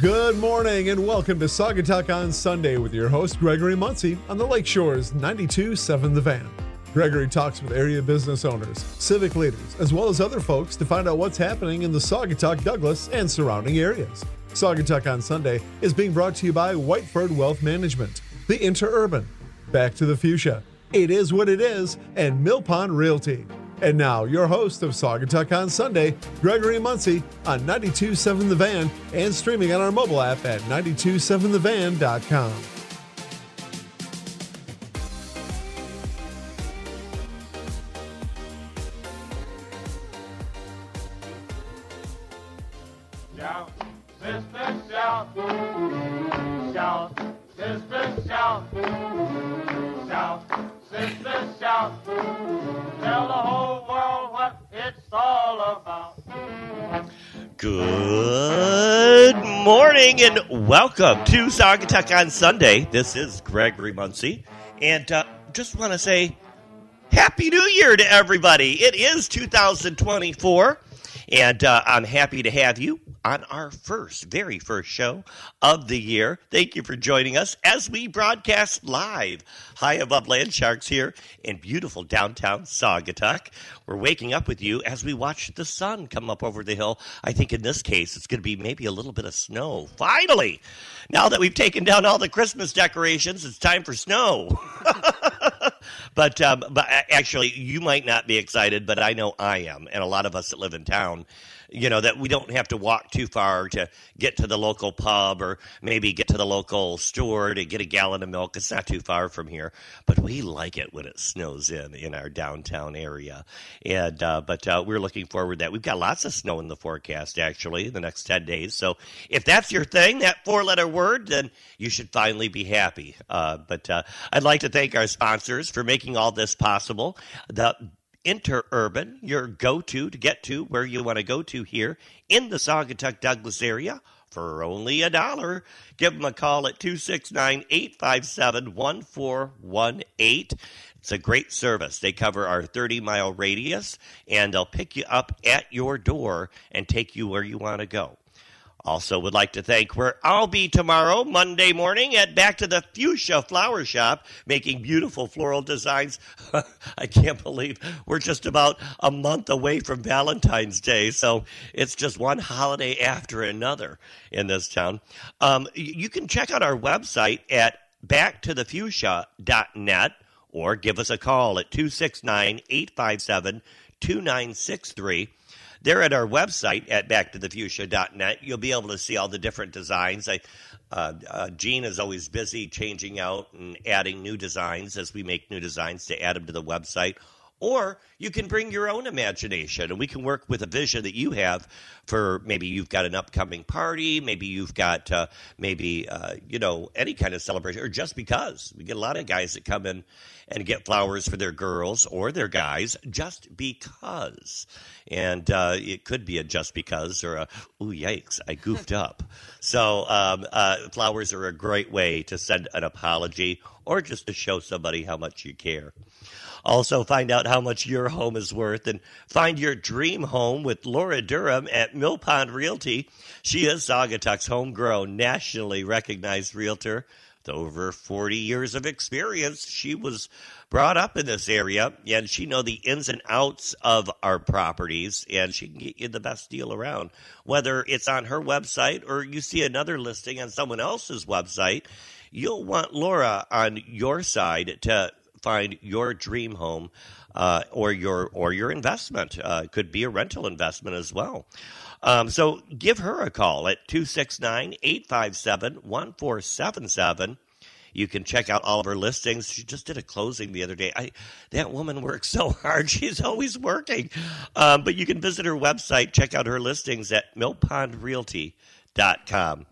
Good morning and welcome to Saugatuck on Sunday with your host Gregory Muncie on the Lake Lakeshores 92.7 The Van. Gregory talks with area business owners, civic leaders, as well as other folks to find out what's happening in the Saugatuck, Douglas, and surrounding areas. Saugatuck on Sunday is being brought to you by Whiteford Wealth Management, the Interurban, Back to the Fuchsia, It Is What It Is, and Mill Pond Realty. And now, your host of Saugatuck on Sunday, Gregory Muncie, on 92.7 The Van and streaming on our mobile app at 927thevan.com. Shout, sister, shout. Shout, sister, shout. Shout. Tell the whole world what it's all about. Good morning and welcome to Saugatuck on Sunday. This is Gregory Muncie, and uh, just want to say Happy New Year to everybody. It is 2024, and uh, I'm happy to have you on our first, very first show of the year. Thank you for joining us as we broadcast live high above Land Sharks here in beautiful downtown Saugatuck. We're waking up with you as we watch the sun come up over the hill. I think in this case, it's going to be maybe a little bit of snow. Finally, now that we've taken down all the Christmas decorations, it's time for snow. but um, but actually, you might not be excited, but I know I am, and a lot of us that live in town. You know that we don't have to walk too far to get to the local pub, or maybe get to the local store to get a gallon of milk. It's not too far from here, but we like it when it snows in in our downtown area. And uh, but uh, we're looking forward to that we've got lots of snow in the forecast actually in the next ten days. So if that's your thing, that four-letter word, then you should finally be happy. Uh, but uh, I'd like to thank our sponsors for making all this possible. The Interurban, your go to to get to where you want to go to here in the Saugatuck Douglas area for only a dollar. Give them a call at 269 857 1418. It's a great service. They cover our 30 mile radius and they'll pick you up at your door and take you where you want to go. Also, would like to thank where I'll be tomorrow, Monday morning, at Back to the Fuchsia Flower Shop, making beautiful floral designs. I can't believe we're just about a month away from Valentine's Day, so it's just one holiday after another in this town. Um, you can check out our website at backtothefuchsia.net or give us a call at 269 857 2963. There at our website at backtothefuchsia.net, you'll be able to see all the different designs. I, uh, uh, Gene is always busy changing out and adding new designs as we make new designs to add them to the website. Or you can bring your own imagination and we can work with a vision that you have for maybe you've got an upcoming party, maybe you've got uh, maybe, uh, you know, any kind of celebration, or just because. We get a lot of guys that come in and get flowers for their girls or their guys just because. And uh, it could be a just because or a, ooh, yikes, I goofed up. So um, uh, flowers are a great way to send an apology or just to show somebody how much you care. Also, find out how much your home is worth and find your dream home with Laura Durham at Mill Pond Realty. She is Saugatuck's homegrown, nationally recognized realtor. With over 40 years of experience, she was brought up in this area and she know the ins and outs of our properties and she can get you the best deal around. Whether it's on her website or you see another listing on someone else's website, you'll want Laura on your side to find your dream home uh, or your or your investment. Uh, it could be a rental investment as well. Um, so give her a call at 269 857 1477. You can check out all of her listings. She just did a closing the other day. I, that woman works so hard. She's always working. Um, but you can visit her website, check out her listings at millpondrealty.com.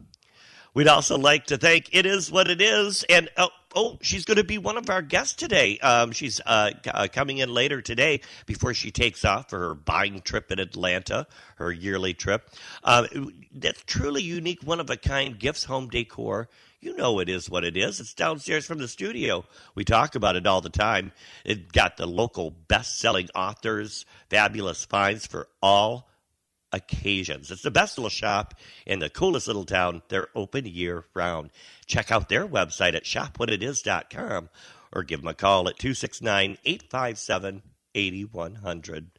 We'd also like to thank It Is What It Is. And oh, oh she's going to be one of our guests today. Um, she's uh, c- uh, coming in later today before she takes off for her buying trip in Atlanta, her yearly trip. Um, that's truly unique, one of a kind gifts, home decor. You know it is what it is. It's downstairs from the studio. We talk about it all the time. It got the local best selling authors, fabulous finds for all occasions. It's the best little shop in the coolest little town. They're open year round. Check out their website at shopwhatitis.com or give them a call at 269 857 8100.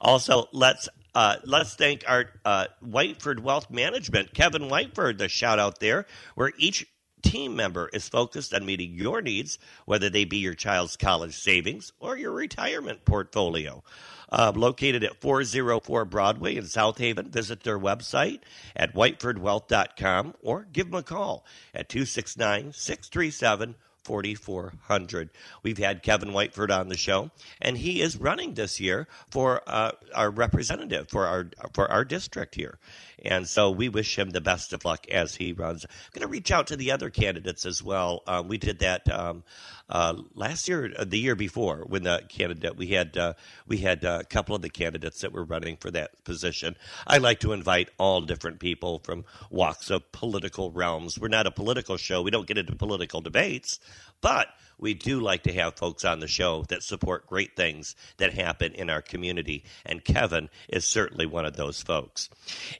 Also, let's uh, let's thank our uh, Whiteford Wealth Management, Kevin Whiteford, the shout out there, where each team member is focused on meeting your needs, whether they be your child's college savings or your retirement portfolio. Uh, located at 404 Broadway in South Haven, visit their website at whitefordwealth.com or give them a call at 269 637 4400. We've had Kevin Whiteford on the show, and he is running this year for uh, our representative for our for our district here. And so we wish him the best of luck as he runs. I'm going to reach out to the other candidates as well. Uh, we did that um, uh, last year, uh, the year before, when the candidate we had uh, we had a couple of the candidates that were running for that position. I like to invite all different people from walks of political realms. We're not a political show. We don't get into political debates, but we do like to have folks on the show that support great things that happen in our community, and Kevin is certainly one of those folks.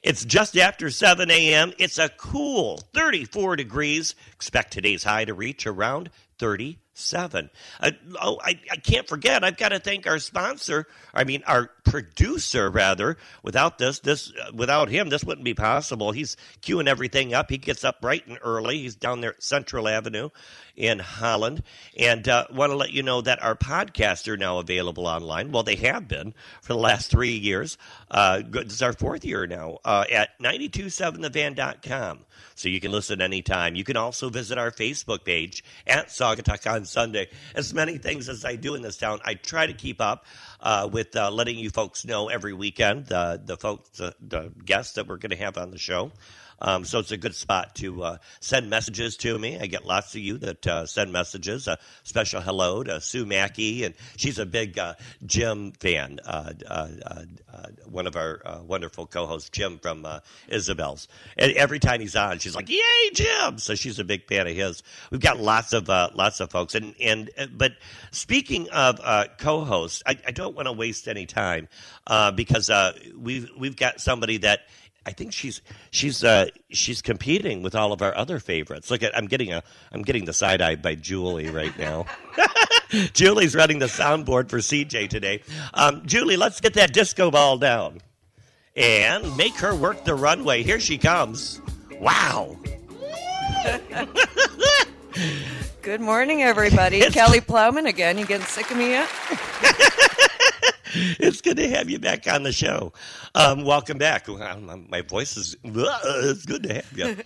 It's just after 7 a.m. It's a cool 34 degrees. Expect today's high to reach around 30 seven. Uh, oh, I, I can't forget. I've got to thank our sponsor. I mean, our producer, rather. Without this, this without him, this wouldn't be possible. He's queuing everything up. He gets up bright and early. He's down there at Central Avenue in Holland, and uh, want to let you know that our podcasts are now available online. Well, they have been for the last three years. Uh, this is our fourth year now uh, at 927thevan.com. So you can listen anytime. You can also visit our Facebook page at Saugatuck on Sunday. As many things as I do in this town, I try to keep up uh, with uh, letting you folks know every weekend the the folks the, the guests that we're going to have on the show. Um, so it's a good spot to uh, send messages to me. I get lots of you that uh, send messages. A special hello to Sue Mackey, and she's a big uh, Jim fan. Uh, uh, uh, one of our wonderful co-hosts, Jim from Isabel's. And every time he's on, she's like, "Yay, Jim!" So she's a big fan of his. We've got lots of lots of folks, and and but speaking of co-hosts, I, I don't want to waste any time because we've we've got somebody that I think she's she's uh, she's competing with all of our other favorites. Look at I'm getting a I'm getting the side eye by Julie right now. Julie's running the soundboard for CJ today. Um, Julie, let's get that disco ball down and make her work the runway. Here she comes. Wow. Good morning, everybody. It's Kelly Plowman again. You getting sick of me yet? it's good to have you back on the show. Um, welcome back. My voice is it's good to have you.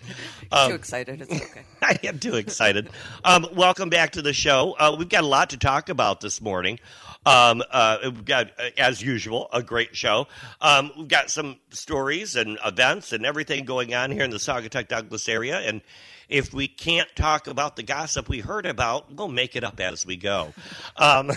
Um, too excited. It's okay. I am too excited. Um, welcome back to the show. Uh, we've got a lot to talk about this morning. Um, uh, we've got, uh, as usual, a great show. Um, we've got some stories and events and everything going on here in the Saugatuck Douglas area. And if we can't talk about the gossip we heard about, we'll make it up as we go. Um,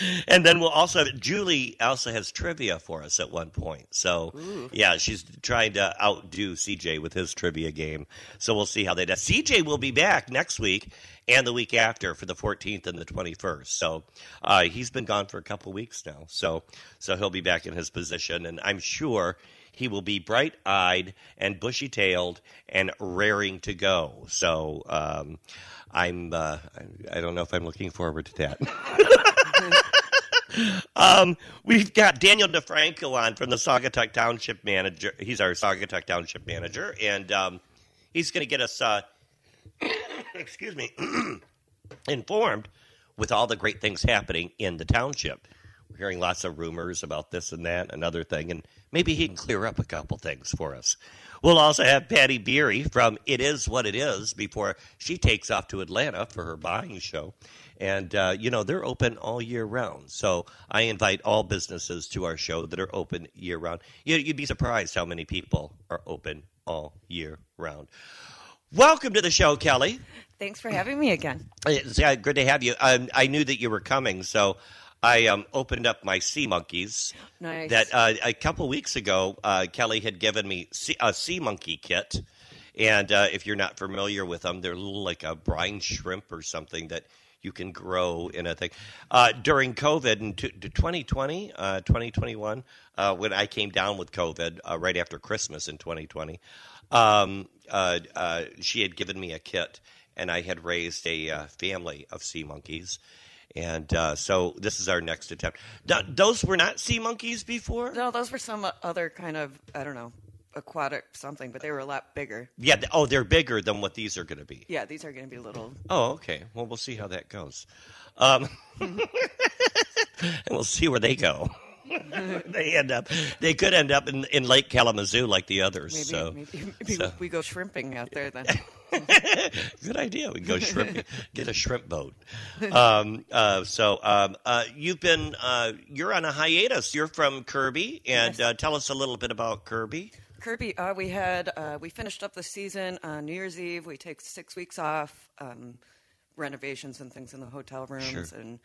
and then we'll also have Julie also has trivia for us at one point. So Ooh. yeah, she's trying to outdo CJ with his trivia game. So we'll see how they do. CJ will be back next week and the week after for the 14th and the 21st. So uh, he's been gone for a couple weeks now. So so he'll be back in his position, and I'm sure he will be bright eyed and bushy tailed and raring to go. So um, I'm uh, I don't know if I'm looking forward to that. um, we've got Daniel DeFranco on from the Saugatuck Township manager. He's our Saugatuck Township manager, and um, he's going to get us, uh, excuse me, informed with all the great things happening in the township. We're hearing lots of rumors about this and that, another thing, and maybe he can clear up a couple things for us. We'll also have Patti Beery from It Is What It Is before she takes off to Atlanta for her buying show. And, uh, you know, they're open all year round. So I invite all businesses to our show that are open year round. You'd be surprised how many people are open all year round. Welcome to the show, Kelly. Thanks for having me again. It's uh, good to have you. Um, I knew that you were coming, so I um, opened up my sea monkeys. Nice. That uh, a couple weeks ago, uh, Kelly had given me a sea monkey kit, and uh, if you're not familiar with them, they're a little like a brine shrimp or something that you can grow in a thing. Uh, during COVID in t- 2020, uh, 2021, uh, when I came down with COVID uh, right after Christmas in 2020, um, uh, uh, she had given me a kit, and I had raised a family of sea monkeys. And so this is our next attempt. Now, those were not sea monkeys before? No, those were some other kind of I don't know aquatic something, but they were a lot bigger. Yeah. th- Oh, they're bigger than what these are going to be. Yeah, these are going to be little. Oh, okay. Well, we'll see how that goes. Um, and we'll see where they go. they end up. They could end up in, in Lake Kalamazoo like the others. Maybe so, maybe, maybe so- we go shrimping out there then. good idea. We can go shrimp. get a shrimp boat. Um, uh, so um, uh, you've been. Uh, you're on a hiatus. You're from Kirby, and uh, tell us a little bit about Kirby. Kirby, uh, we had uh, we finished up the season on New Year's Eve. We take six weeks off, um, renovations and things in the hotel rooms, Sure. and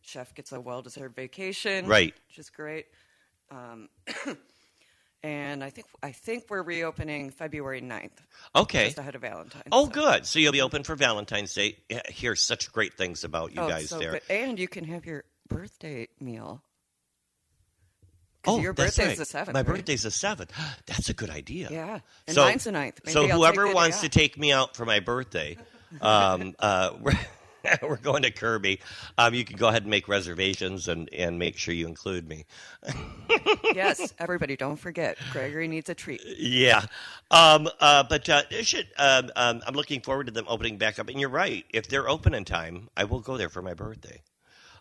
chef gets a well-deserved vacation, Right. Which is great. Um, and I think I think we're reopening February 9th, Okay. just ahead of Valentine's. Oh, so- good. So you'll be open for Valentine's Day. Hear such great things about you oh, guys so there. good. And you can have your birthday meal. Oh, your that's birthday's right. the seventh. My right? birthday's the seventh. That's a good idea. Yeah, and So- mine's the ninth. Maybe so I'll whoever take the day wants to take me out for my birthday, um, uh, we're, we're going to Kirby. Um, you can go ahead and make reservations and, and make sure you include me. yes, everybody, don't forget. Gregory needs a treat. Yeah, um, uh, but uh, it should. Um, um, I'm looking forward to them opening back up. And you're right. If they're open in time, I will go there for my birthday.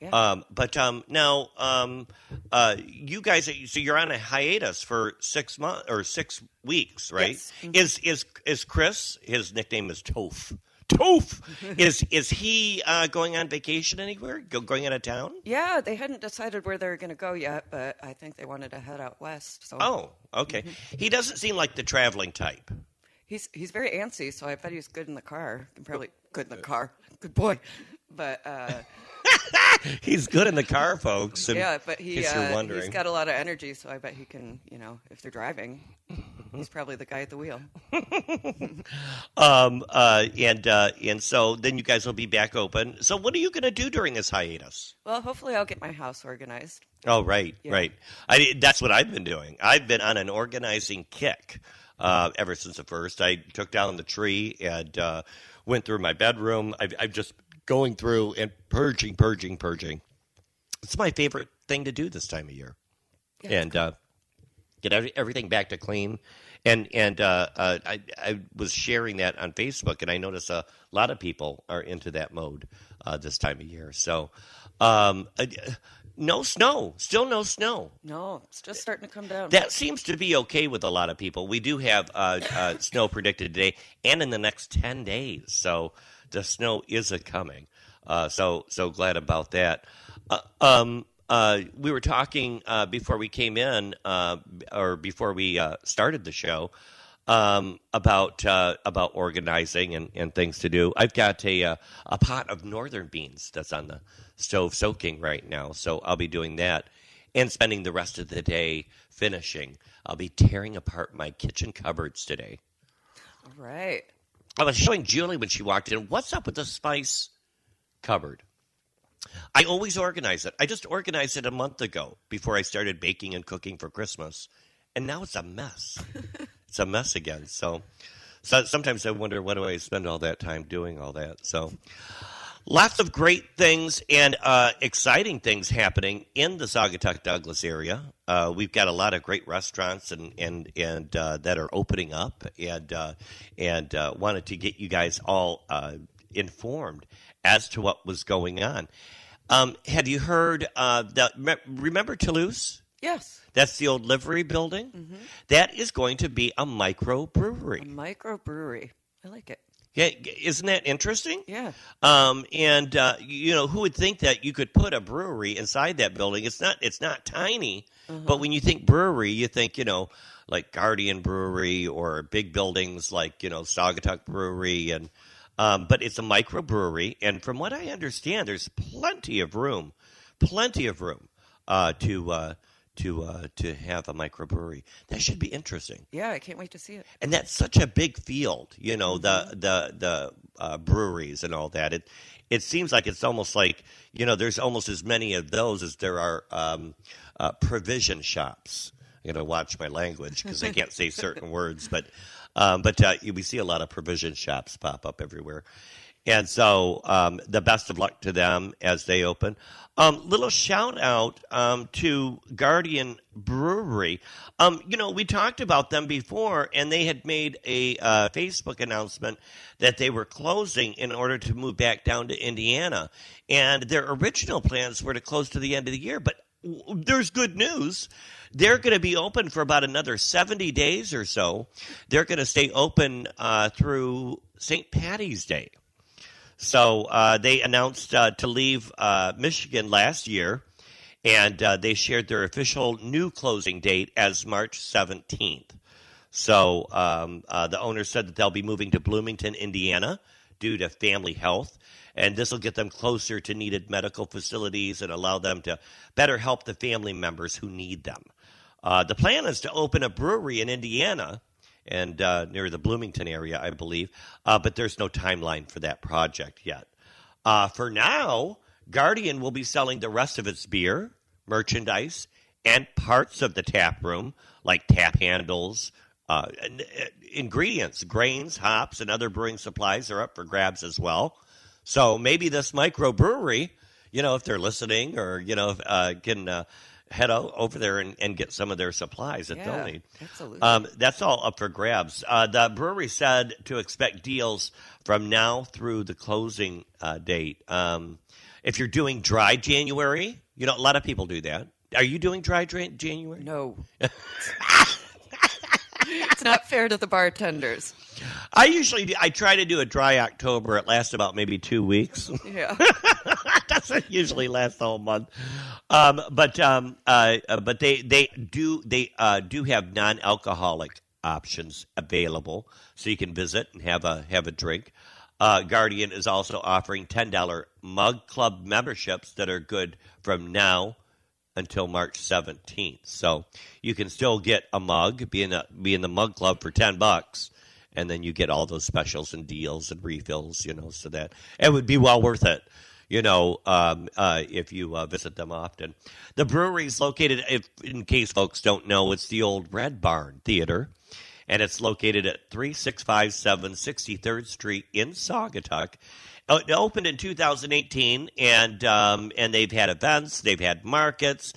Yeah. Um, but um, now, um, uh, you guys, so you're on a hiatus for six months or six weeks, right? Yes. Mhm. Is is is Chris? His nickname is Toph. Toof is is he uh, going on vacation anywhere? Go, going out of town? Yeah, they hadn't decided where they were going to go yet, but I think they wanted to head out west. So Oh, okay. Mm-hmm. He doesn't seem like the traveling type. he's he's very antsy. So I bet he's good in the car. Probably good in the car. Good boy. But uh, He's good in the car, folks. yeah, but he in case you're uh, he's got a lot of energy. So I bet he can. You know, if they're driving, he's probably the guy at the wheel. Um, uh, and uh, and so then you guys will be back open. So what are you going to do during this hiatus? Well, hopefully I'll get my house organized. Oh, right, Yeah. right. I that's what I've been doing. I've been on an organizing kick uh, ever since the first. I took down the tree and uh, went through my bedroom. I've, I'm just going through and purging, purging, purging. It's my favorite thing to do this time of year, Yeah, and uh, get every, everything back to clean. And and uh, uh, I I was sharing that on Facebook, and I noticed a lot of people are into that mode uh, this time of year. So, um, uh, no snow, still no snow. No, it's just starting to come down. That seems to be okay with a lot of people. We do have uh, uh, snow predicted today and in the next ten days, so the snow is a coming. Uh, so so glad about that. Uh, um, uh, we were talking uh, before we came in, uh, or before we uh, started the show, um, about about organizing and, and things to do. I've got a a pot of northern beans that's on the stove soaking right now, so I'll be doing that and spending the rest of the day finishing. I'll be tearing apart my kitchen cupboards today. All right. I was showing Julie when she walked in, what's up with the spice cupboard? I always organize it. I just organized it a month ago before I started baking and cooking for Christmas. And now it's a mess. it's a mess again. So, so sometimes I wonder, what do I spend all that time doing all that? So, lots of great things and uh, exciting things happening in the Saugatuck Douglas area. Uh, we've got a lot of great restaurants and and and uh, that are opening up, and uh, and uh, wanted to get you guys all uh, informed as to what was going on. Um, have you heard uh, that? Remember Toulouse? Yes. That's the old livery building. That is going to be a microbrewery. A microbrewery. I like it. Yeah, isn't that interesting? Yeah. Um, and uh, you know, who would think that you could put a brewery inside that building? It's not. It's not tiny, but when you think brewery, you think you know, like Guardian Brewery or big buildings like you know Saugatuck Brewery, and um, but it's a microbrewery. And from what I understand, there's plenty of room, plenty of room uh, to uh, to uh, to have a microbrewery. That should be interesting. Yeah, I can't wait to see it. And that's such a big field, you know, the the the uh, breweries and all that. It it seems like it's almost like you know, there's almost as many of those as there are um, uh, provision shops. I got to watch my language because I can't say certain words, but um, but uh, we see a lot of provision shops pop up everywhere. And so, um, the best of luck to them as they open. Um, little shout out um, to Guardian Brewery. Um, you know, we talked about them before, and they had made a uh, Facebook announcement that they were closing in order to move back down to Indiana. And their original plans were to close to the end of the year, but there's good news. They're going to be open for about another 70 days or so. They're going to stay open uh, through St. Patty's Day. So uh, they announced uh, to leave uh, Michigan last year, and uh, they shared their official new closing date as March 17th. So um, uh, the owner said that they'll be moving to Bloomington, Indiana, due to family health. And this will get them closer to needed medical facilities and allow them to better help the family members who need them. Uh, the plan is to open a brewery in Indiana and uh, near the Bloomington area, I believe. Uh, but there's no timeline for that project yet. Uh, for now, Guardian will be selling the rest of its beer, merchandise, and parts of the tap room, like tap handles, uh, and, uh, ingredients, grains, hops, and other brewing supplies are up for grabs as well. So maybe this microbrewery, you know, if they're listening or, you know, uh, can uh, head o- over there and, and get some of their supplies that Yeah, they'll need. absolutely. Um, that's all up for grabs. Uh, the brewery said to expect deals from now through the closing uh, date. Um, if you're doing dry January, you know, a lot of people do that. Are you doing dry January? No. not fair to the bartenders. I usually do, I try to do a dry October. It lasts about maybe two weeks. Yeah. doesn't usually last the whole month. Um, but um, uh, uh, but they they do they uh, do have non-alcoholic options available, so you can visit and have a have a drink. Uh, Guardian is also offering ten dollar mug club memberships that are good from now until March seventeenth. So you can still get a mug, be in be in the mug club for ten bucks. And then you get all those specials and deals and refills, you know, so that it would be well worth it you know, um, uh, if you uh, visit them often. The brewery is located, if, in case folks don't know, it's the old Red Barn Theater, and it's located at 3657 63rd Street in Saugatuck. Uh, It opened in 2018, and um, and they've had events, they've had markets,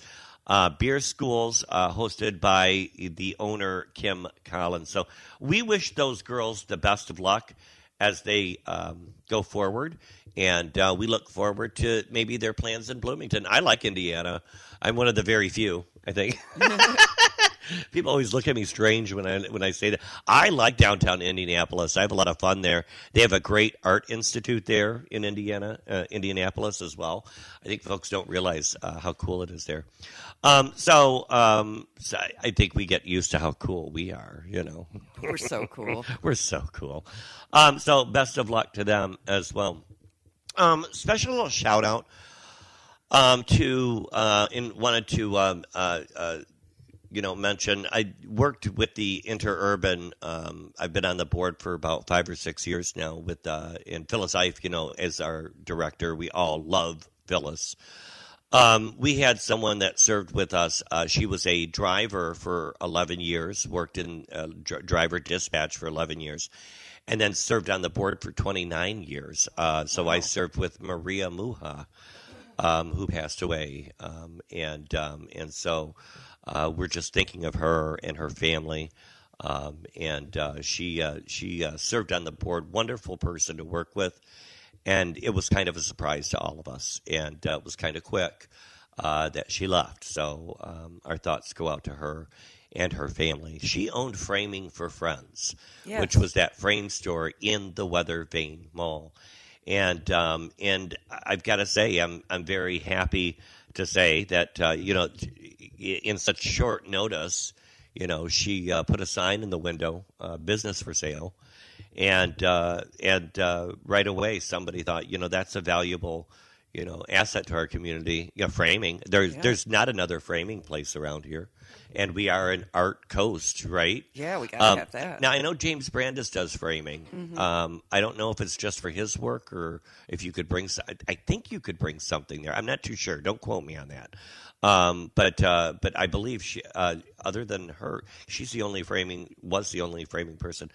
uh, beer schools uh, hosted by the owner Kim Collins. So we wish those girls the best of luck as they um, go forward. And uh, we look forward to maybe their plans in Bloomington. I like Indiana. I'm one of the very few, I think. People always look at me strange when I when I say that. I like downtown Indianapolis. I have a lot of fun there. They have a great art institute there in Indiana, uh, Indianapolis as well. I think folks don't realize uh, how cool it is there. Um, so, um, so I- I think we get used to how cool we are. You know. We're so cool. We're so cool. Um, so best of luck to them as well. Um, special little shout out um, to uh, in wanted to um, uh, uh, you know mention I worked with the interurban. Um, I've been on the board for about five or six years now with uh, and Phyllis Ife, you know, as our director. We all love Phyllis. Um, we had someone that served with us. Uh, she was a driver for 11 years, worked in uh, dr- driver dispatch for 11 years, and then served on the board for 29 years. Uh, so I served with Maria Muha, um, who passed away, um, and um, and so uh, we're just thinking of her and her family. Um, and uh, she uh, she uh, served on the board. Wonderful person to work with, and it was kind of a surprise to all of us, and uh, it was kind of quick uh, that she left. So um, our thoughts go out to her and her family. She owned Framing for Friends, Yes. which was that frame store in the Weather Vane Mall, and um, and I've got to say I'm I'm very happy to say that uh, you know in such short notice, you know she uh, put a sign in the window, uh, business for sale. And uh, and uh, right away somebody thought, you know, that's a valuable, you know, asset to our community. You know, framing. There's Yeah. there's not another framing place around here, and we are an art coast, right? Yeah, we gotta Um, have that. Now I know James Brandess does framing. Um, I don't know if it's just for his work or if you could bring. I think you could bring something there. I'm not too sure. Don't quote me on that. Um, but uh, but I believe she, uh, other than her, she's the only framing was the only framing person.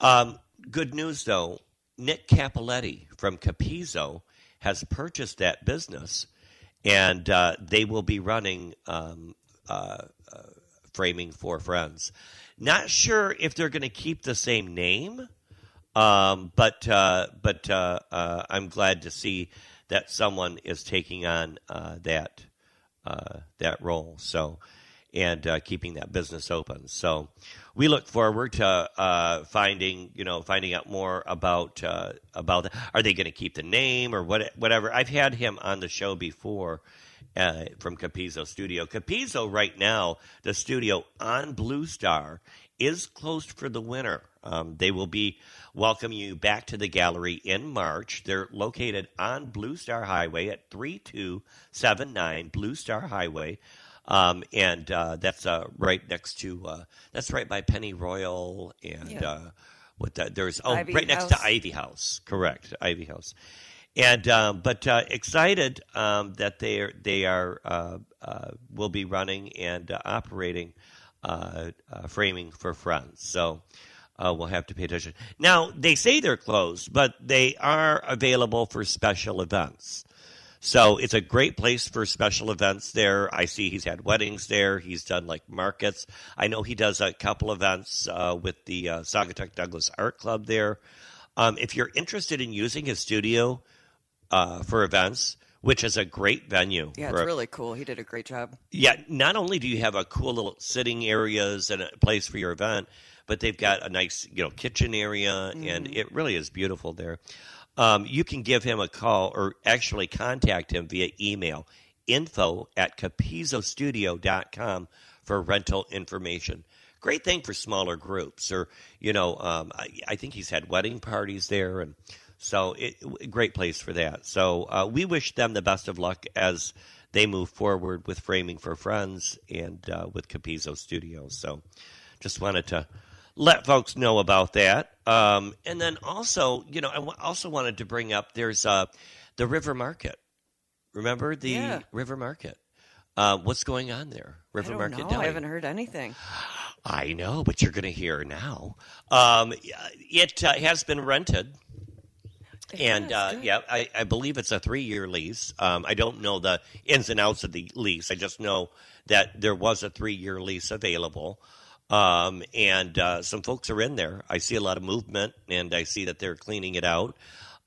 Um, good news though, Nick Capoletti from Capizzo has purchased that business, and uh, they will be running um, uh, uh, framing for friends. Not sure if they're going to keep the same name, um, but uh, but uh, uh, I'm glad to see that someone is taking on that that role. So and keeping that business open. So we look forward to uh, finding you know finding out more about uh, about that. Are they going to keep the name or what whatever? I've had him on the show before. Uh, from Capizzo Studio. Capizzo right now, the studio on Blue Star is closed for the winter. Um, they will be welcoming you back to the gallery in March. They're located on Blue Star Highway at 3279 Blue Star Highway. Um, and uh, that's uh, right next to uh, that's right by Penny Royal and Yeah. uh, what that there's oh Ivy right next to Ivy House correct Ivy House and um, but uh, excited um, that they are they are uh, uh, will be running and uh, operating uh, uh, framing for friends. So uh, we'll have to pay attention. Now they say they're closed, but they are available for special events. So it's a great place for special events there. I see he's had weddings there. He's done like markets. I know he does a couple events uh, with the uh, Saugatuck Douglas Art Club there. Um, if you're interested in using his studio uh, for events, which is a great venue. yeah, it's a- really cool. He did a great job. yeah, not only do you have a cool little sitting areas and a place for your event, but they've got a nice, you know, kitchen area, and it really is beautiful there. Um, you can give him a call or actually contact him via email info at capizzostudio.com for rental information. Great thing for smaller groups, or you know, um, I, I think he's had wedding parties there, and so it great place for that. So uh, we wish them the best of luck as they move forward with framing for friends and uh, with Capizzo Studios. So just wanted to let folks know about that. Um, and then also, you know, I w- also wanted to bring up there's uh, the River Market. Remember the Yeah. River Market? Uh, what's going on there? River I Market know. I haven't heard anything. I know, but you're going to hear now. Um, it uh, has been rented. And uh, yeah, I, I believe it's a three-year lease. Um, I don't know the ins and outs of the lease. I just know that there was a three-year lease available, um, and uh, some folks are in there. I see a lot of movement, and I see that they're cleaning it out.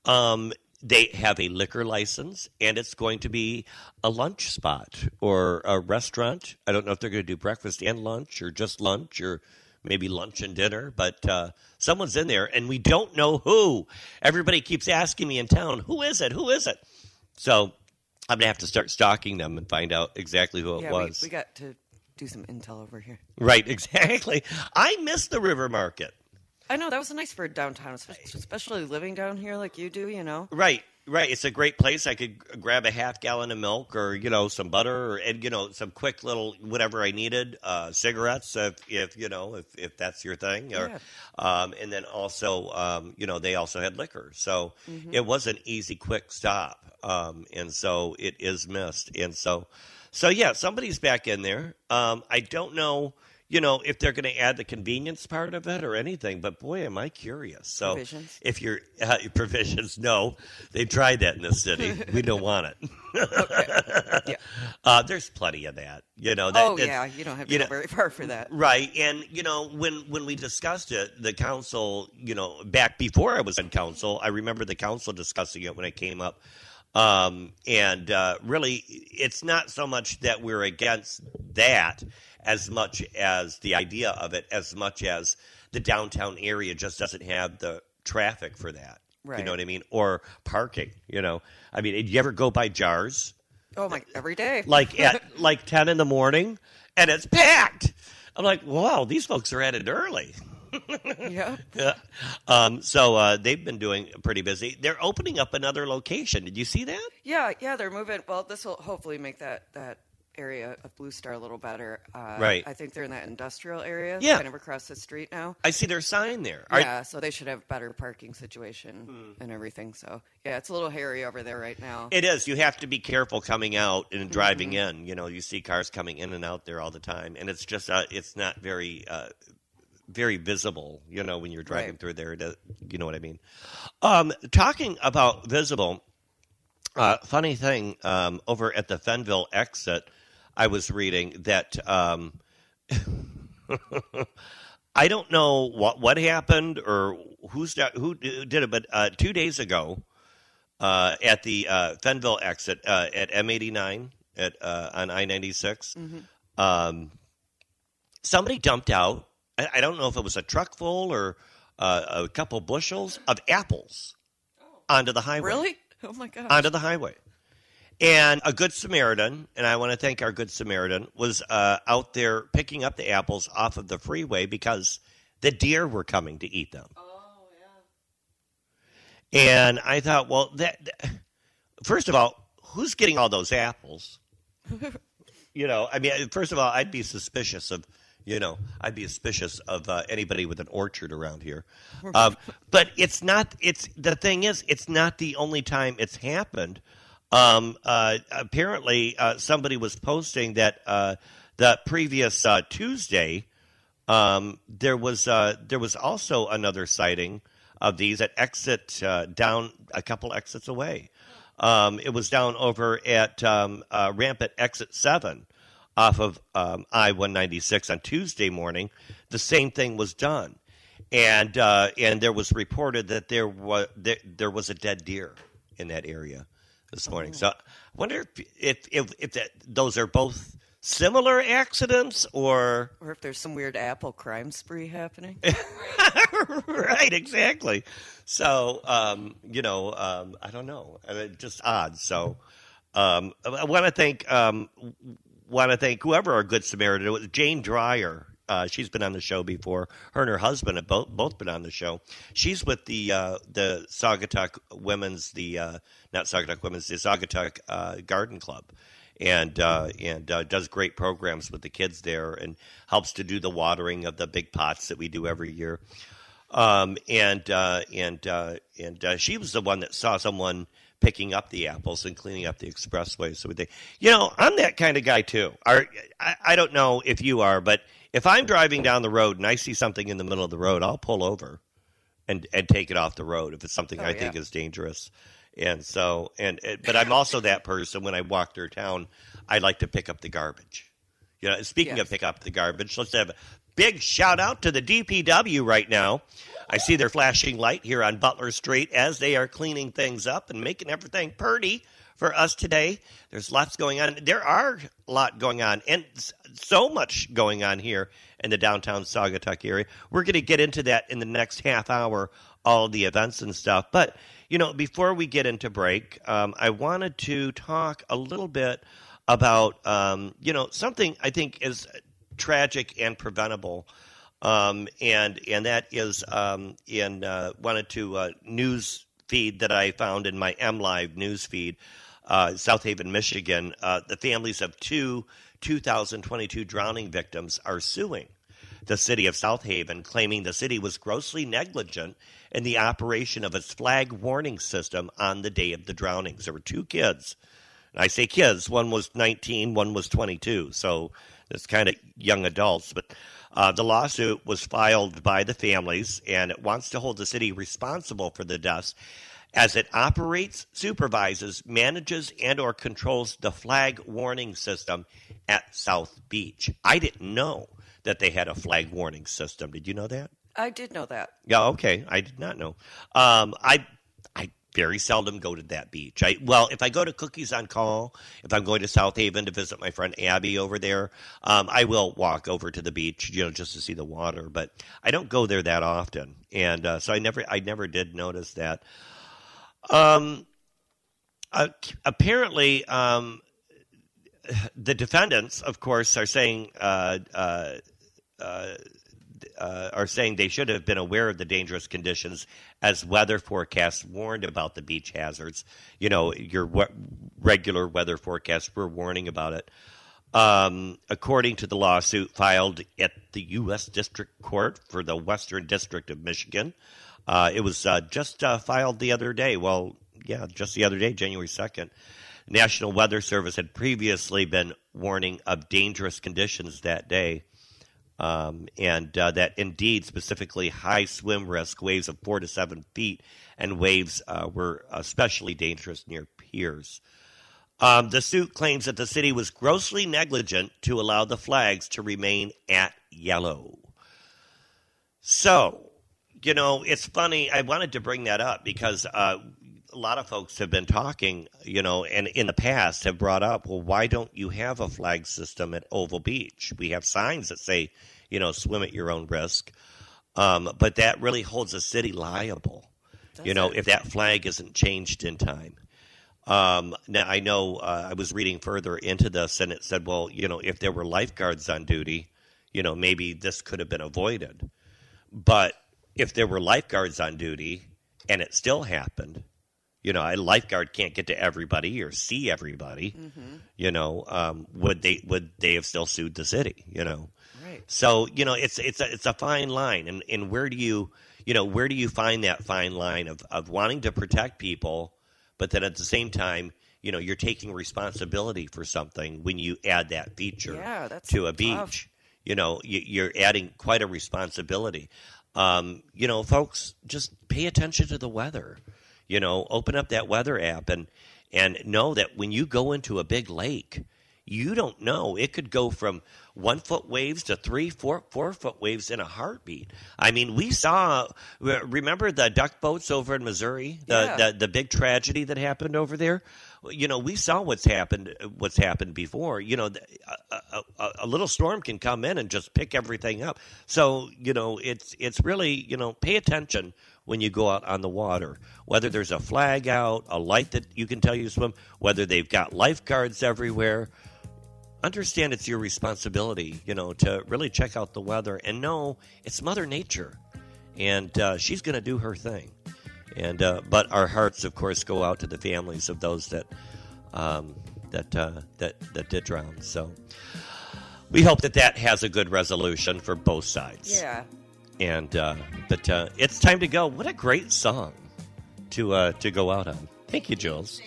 Um, they have a liquor license, and it's going to be a lunch spot or a restaurant. I don't know if they're going to do breakfast and lunch, or just lunch, or maybe lunch and dinner, but uh, someone's in there, and we don't know who. Everybody keeps asking me in town, "Who is it? Who is it?" So I'm gonna have to start stalking them and find out exactly who it Yeah, we, was. we got to do some intel over here. right, exactly. I miss the river market. I know that was a nice for downtown, especially living down here like you do. You know, Right, right. It's a great place. I could grab a half gallon of milk, or you know, some butter, or and you know, some quick little whatever I needed. Uh, cigarettes, if, if you know, if if that's your thing, or Yeah. um, and then also, um, you know, they also had liquor, so Mm-hmm. it was an easy, quick stop, um, and so it is missed, and so, so yeah, somebody's back in there. Um, I don't know. You know, if they're going to add the convenience part of it or anything, but boy, am I curious. So, Provisions? if you're uh, provisions, no, they tried that in this city. we don't want it. yeah. Uh, there's plenty of that. You know. That, oh yeah, you don't have to you go very far for that. Right, and you know when when we discussed it, the council, you know, back before I was in council, I remember the council discussing it when it came up, um, and uh, really, it's not so much that we're against that as much as the idea of it, as much as the downtown area just doesn't have the traffic for that. You know what I mean? Or parking. You know, I mean, did you ever go by Jars? Oh my, every day. like at like 10 in the morning and it's packed i'm like wow these folks are at it early yeah. Yeah. Um, so uh, they've been doing pretty busy. They're opening up another location. Did you see that? Yeah, yeah, they're moving. Well, this will hopefully make that that area of Blue Star a little better. Uh, Right. I think they're in that industrial area, Yeah. kind of across the street now. I see their sign there. Are- yeah, so they should have better parking situation Hmm. and everything. So yeah, it's a little hairy over there right now. It is. You have to be careful coming out and driving Mm-hmm. in. You know, you see cars coming in and out there all the time, and it's just uh, it's not very uh, very visible. You know, when you're driving Right. through there, you know what I mean. Um, talking about visible, uh, funny thing um, over at the Fenville exit, I was reading that. Um, I don't know what what happened or who's who did it, but uh, two days ago, uh, at the uh, Fenville exit uh, at M89 at uh, on I 96. Um, somebody dumped out. I, I don't know if it was a truck full or uh, a couple bushels of apples onto the highway. Really? Oh my god. Onto the highway. And a good Samaritan, and I want to thank our good Samaritan, was uh, out there picking up the apples off of the freeway because the deer were coming to eat them. oh yeah. And I thought, well, that, that- first of all, who's getting all those apples? you know, I mean, first of all, I'd be suspicious of, you know, I'd be suspicious of uh, anybody with an orchard around here. Um, but it's not. It's the thing is, it's not the only time it's happened. Um, uh, apparently, uh, somebody was posting that uh, the previous uh, Tuesday um, there was uh, there was also another sighting of these at exit uh, down a couple exits away. Um, it was down over at um, uh, ramp at exit seven off of um, I one ninety six on Tuesday morning. The same thing was done, and uh, and there was reported that there was there, there was a dead deer in that area this morning. So I wonder if if if, if that, those are both similar accidents or Or if there's some weird apple crime spree happening. right, exactly. So, um, you know, um, I don't know, just odd. So, um, I want to thank, um, want to thank whoever our good Samaritan it was. Jane Dreyer. Uh, she's been on the show before. Her and her husband have both both been on the show. She's with the uh, the Saugatuck Women's the uh, not Saugatuck Women's the Saugatuck uh, Garden Club and uh, and uh, does great programs with the kids there and helps to do the watering of the big pots that we do every year. Um, and uh, and and she was the one that saw someone picking up the apples and cleaning up the expressway. So we think, you know, I'm that kind of guy too. I, I don't know if you are, but if I'm driving down the road and I see something in the middle of the road, I'll pull over and and take it off the road if it's something Oh, I think is dangerous. And so and but I'm also that person when I walk through town, I like to pick up the garbage. You know, speaking Yes. of pick up the garbage, let's have a big shout out to the DPW right now. I see their flashing light here on Butler Street as they are cleaning things up and making everything purty for us today. There's lots going on. There are a lot going on, and so much going on here in the downtown Saugatuck area. We're going to get into that in the next half hour, all the events and stuff. But, you know, before we get into break, um, I wanted to talk a little bit about, um, you know, something I think is tragic and preventable. Um, and and that is um, in uh, wanted two uh, news feed that I found in my M Live news feed, uh, South Haven, Michigan. Uh, the families of two 2022 drowning victims are suing the city of South Haven, claiming the city was grossly negligent in the operation of its flag warning system on the day of the drownings. There were two kids. And I say kids, one was 19, one was 22. So it's kind of young adults. But uh, the lawsuit was filed by the families, and it wants to hold the city responsible for the deaths as it operates, supervises, manages, and or controls the flag warning system at South Beach. I didn't know that they had a flag warning system. Did you know that? I did know that. Yeah, okay. I did not know. Um, I I very seldom go to that beach. I well, if I go to Cookies on Call, if I'm going to South Haven to visit my friend Abby over there, um, I will walk over to the beach, you know, just to see the water. But I don't go there that often, and uh, so I never I never did notice that. Um, uh, apparently, um, the defendants, of course, are saying uh, uh, are saying they should have been aware of the dangerous conditions as weather forecasts warned about the beach hazards. You know, your we- regular weather forecasts were warning about it. Um, according to the lawsuit filed at the U.S. District Court for the Western District of Michigan, uh, it was uh, just uh, filed the other day. Well, yeah, just the other day, January 2nd. National Weather Service had previously been warning of dangerous conditions that day. Um, and uh, that indeed, specifically high swim risk, waves of four to seven feet, and waves uh, were especially dangerous near piers. Um, the suit claims that the city was grossly negligent to allow the flags to remain at yellow. So, you know, it's funny. I wanted to bring that up because uh, a lot of folks have been talking, you know, and in the past have brought up, well, why don't you have a flag system at Oval Beach? We have signs that say, you know, swim at your own risk. Um, but that really holds the city liable, you know, it? if that flag isn't changed in time. Um, now I know uh, I was reading further into this, and it said, well, you know, if there were lifeguards on duty, you know, maybe this could have been avoided. But if there were lifeguards on duty and it still happened, you know, a lifeguard can't get to everybody or see everybody. You know, um, would they would they have still sued the city? You know, Right. so you know, it's it's a, it's a fine line, and and where do you you know where do you find that fine line of of wanting to protect people, but then at the same time. You know, you're taking responsibility for something when you add that feature Yeah, to a tough. beach. You know, you, you're adding quite a responsibility. Um, you know, folks, just pay attention to the weather. You know, open up that weather app and and know that when you go into a big lake, you don't know. It could go from one foot waves to three, four, four foot waves in a heartbeat. I mean, we saw. Remember the duck boats over in Missouri? The Yeah. the, the big tragedy that happened over there. You know, we saw what's happened. What's happened before. You know, a, a, a, a little storm can come in and just pick everything up. So you know, it's it's really you know, pay attention when you go out on the water. Whether there's a flag out, a light that you can tell you swim, whether they've got lifeguards everywhere. Understand it's your responsibility, you know, to really check out the weather and know it's Mother Nature, and uh, she's going to do her thing. And uh, but our hearts, of course, go out to the families of those that um, that uh, that that did drown. So we hope that that has a good resolution for both sides. Yeah. And uh, but uh, it's time to go. What a great song to uh, to go out on. Thank you, Jules.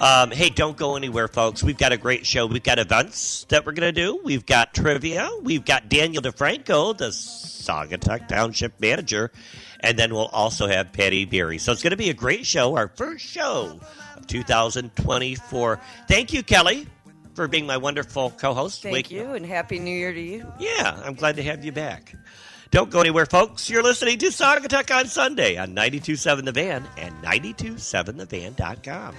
Um, hey, don't go anywhere, folks. We've got a great show. We've got events that we're going to do. We've got trivia. We've got Daniel DeFranco, the Saugatuck Township manager. And then we'll also have Patti Beery. So it's going to be a great show, our first show of 2024. Thank you, Kelly, for being my wonderful co host. Thank you, and happy New Year to you. Yeah, I'm glad to have you back. Don't go anywhere, folks. You're listening to Saugatuck on Sunday on 92.7 The Van and 92.7thevan.com.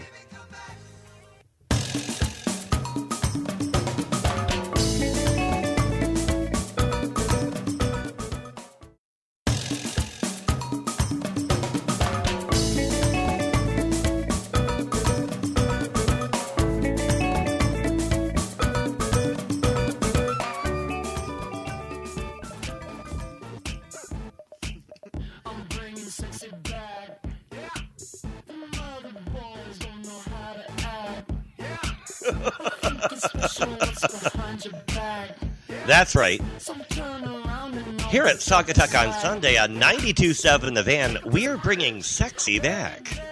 sexy back. Yeah. Them other boys don't know how to act. Yeah. That's right. Here at Saugatuck on Sunday on 92.7 The Van, we are bringing sexy back.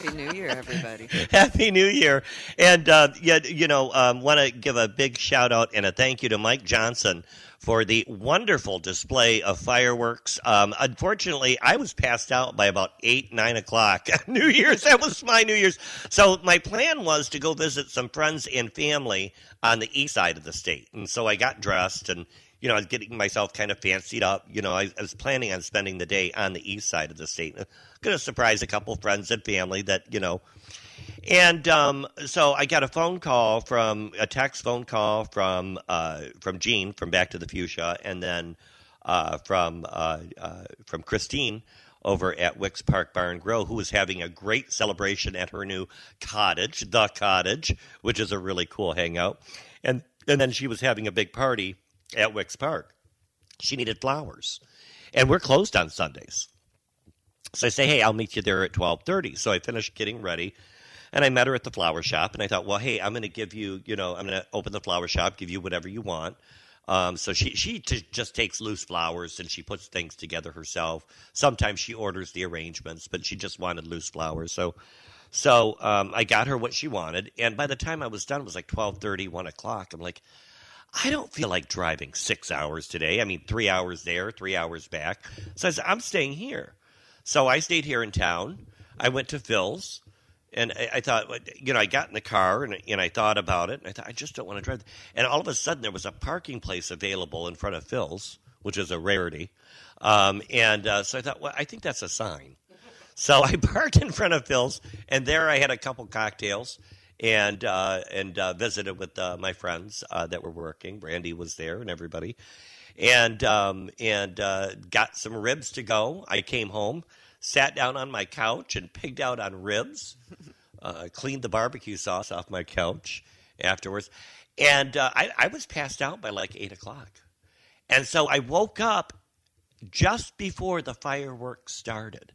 Happy New Year, everybody. Happy New Year. And, uh, yeah, you know, um, want to give a big shout out and a thank you to Mike Johnson for the wonderful display of fireworks. Um, unfortunately, I was passed out by about 8, 9 o'clock. New Year's, that was my New Year's. So my plan was to go visit some friends and family on the east side of the state. And so I got dressed and, you know, I was getting myself kind of fancied up. You know, I, I was planning on spending the day on the east side of the state. Going to surprise a couple friends and family that, you know, and um, so I got a phone call from a text phone call from uh, from Jean from Back to the Fuchsia, and then uh, from uh, uh, from Christine over at Wicks Park Bar and who was having a great celebration at her new cottage, the cottage, which is a really cool hangout, and and then she was having a big party at Wicks Park. She needed flowers, and we're closed on Sundays. So I say, hey, I'll meet you there at twelve thirty. So I finished getting ready, and I met her at the flower shop. And I thought, well, hey, I'm going to give you, you know, I'm going to open the flower shop, give you whatever you want. Um, so she she t- just takes loose flowers and she puts things together herself. Sometimes she orders the arrangements, but she just wanted loose flowers. So so um, I got her what she wanted, and by the time I was done, it was like 12:30, 1 o'clock. I'm like, I don't feel like driving six hours today. I mean, three hours there, three hours back. So I said, I'm staying here. So I stayed here in town. I went to Phil's, and I, I thought, you know, I got in the car and, and I thought about it, and I thought, I just don't want to drive. And all of a sudden, there was a parking place available in front of Phil's, which is a rarity. Um, and uh, so I thought, well, I think that's a sign. So I parked in front of Phil's, and there I had a couple cocktails and uh, and uh, visited with uh, my friends uh, that were working. Brandy was there, and everybody, and um, and uh, got some ribs to go. I came home, sat down on my couch, and pigged out on ribs. Uh, cleaned the barbecue sauce off my couch afterwards, and uh, I, I was passed out by like eight o'clock, and so I woke up just before the fireworks started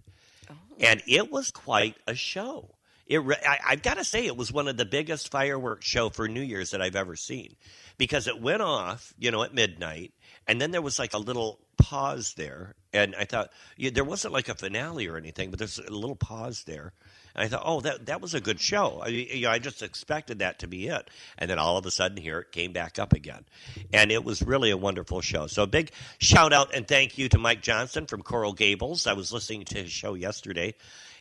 and it was quite a show. It, I, I've got to say, it was one of the biggest fireworks show for New Year's that I've ever seen, because it went off, you know, at midnight, and then there was like a little pause there, and I thought yeah, there wasn't like a finale or anything, but there's a little pause there. And I thought, oh, that that was a good show. I, you know, I just expected that to be it, and then all of a sudden, here it came back up again, and it was really a wonderful show. So, a big shout out and thank you to Mike Johnson from Coral Gables. I was listening to his show yesterday,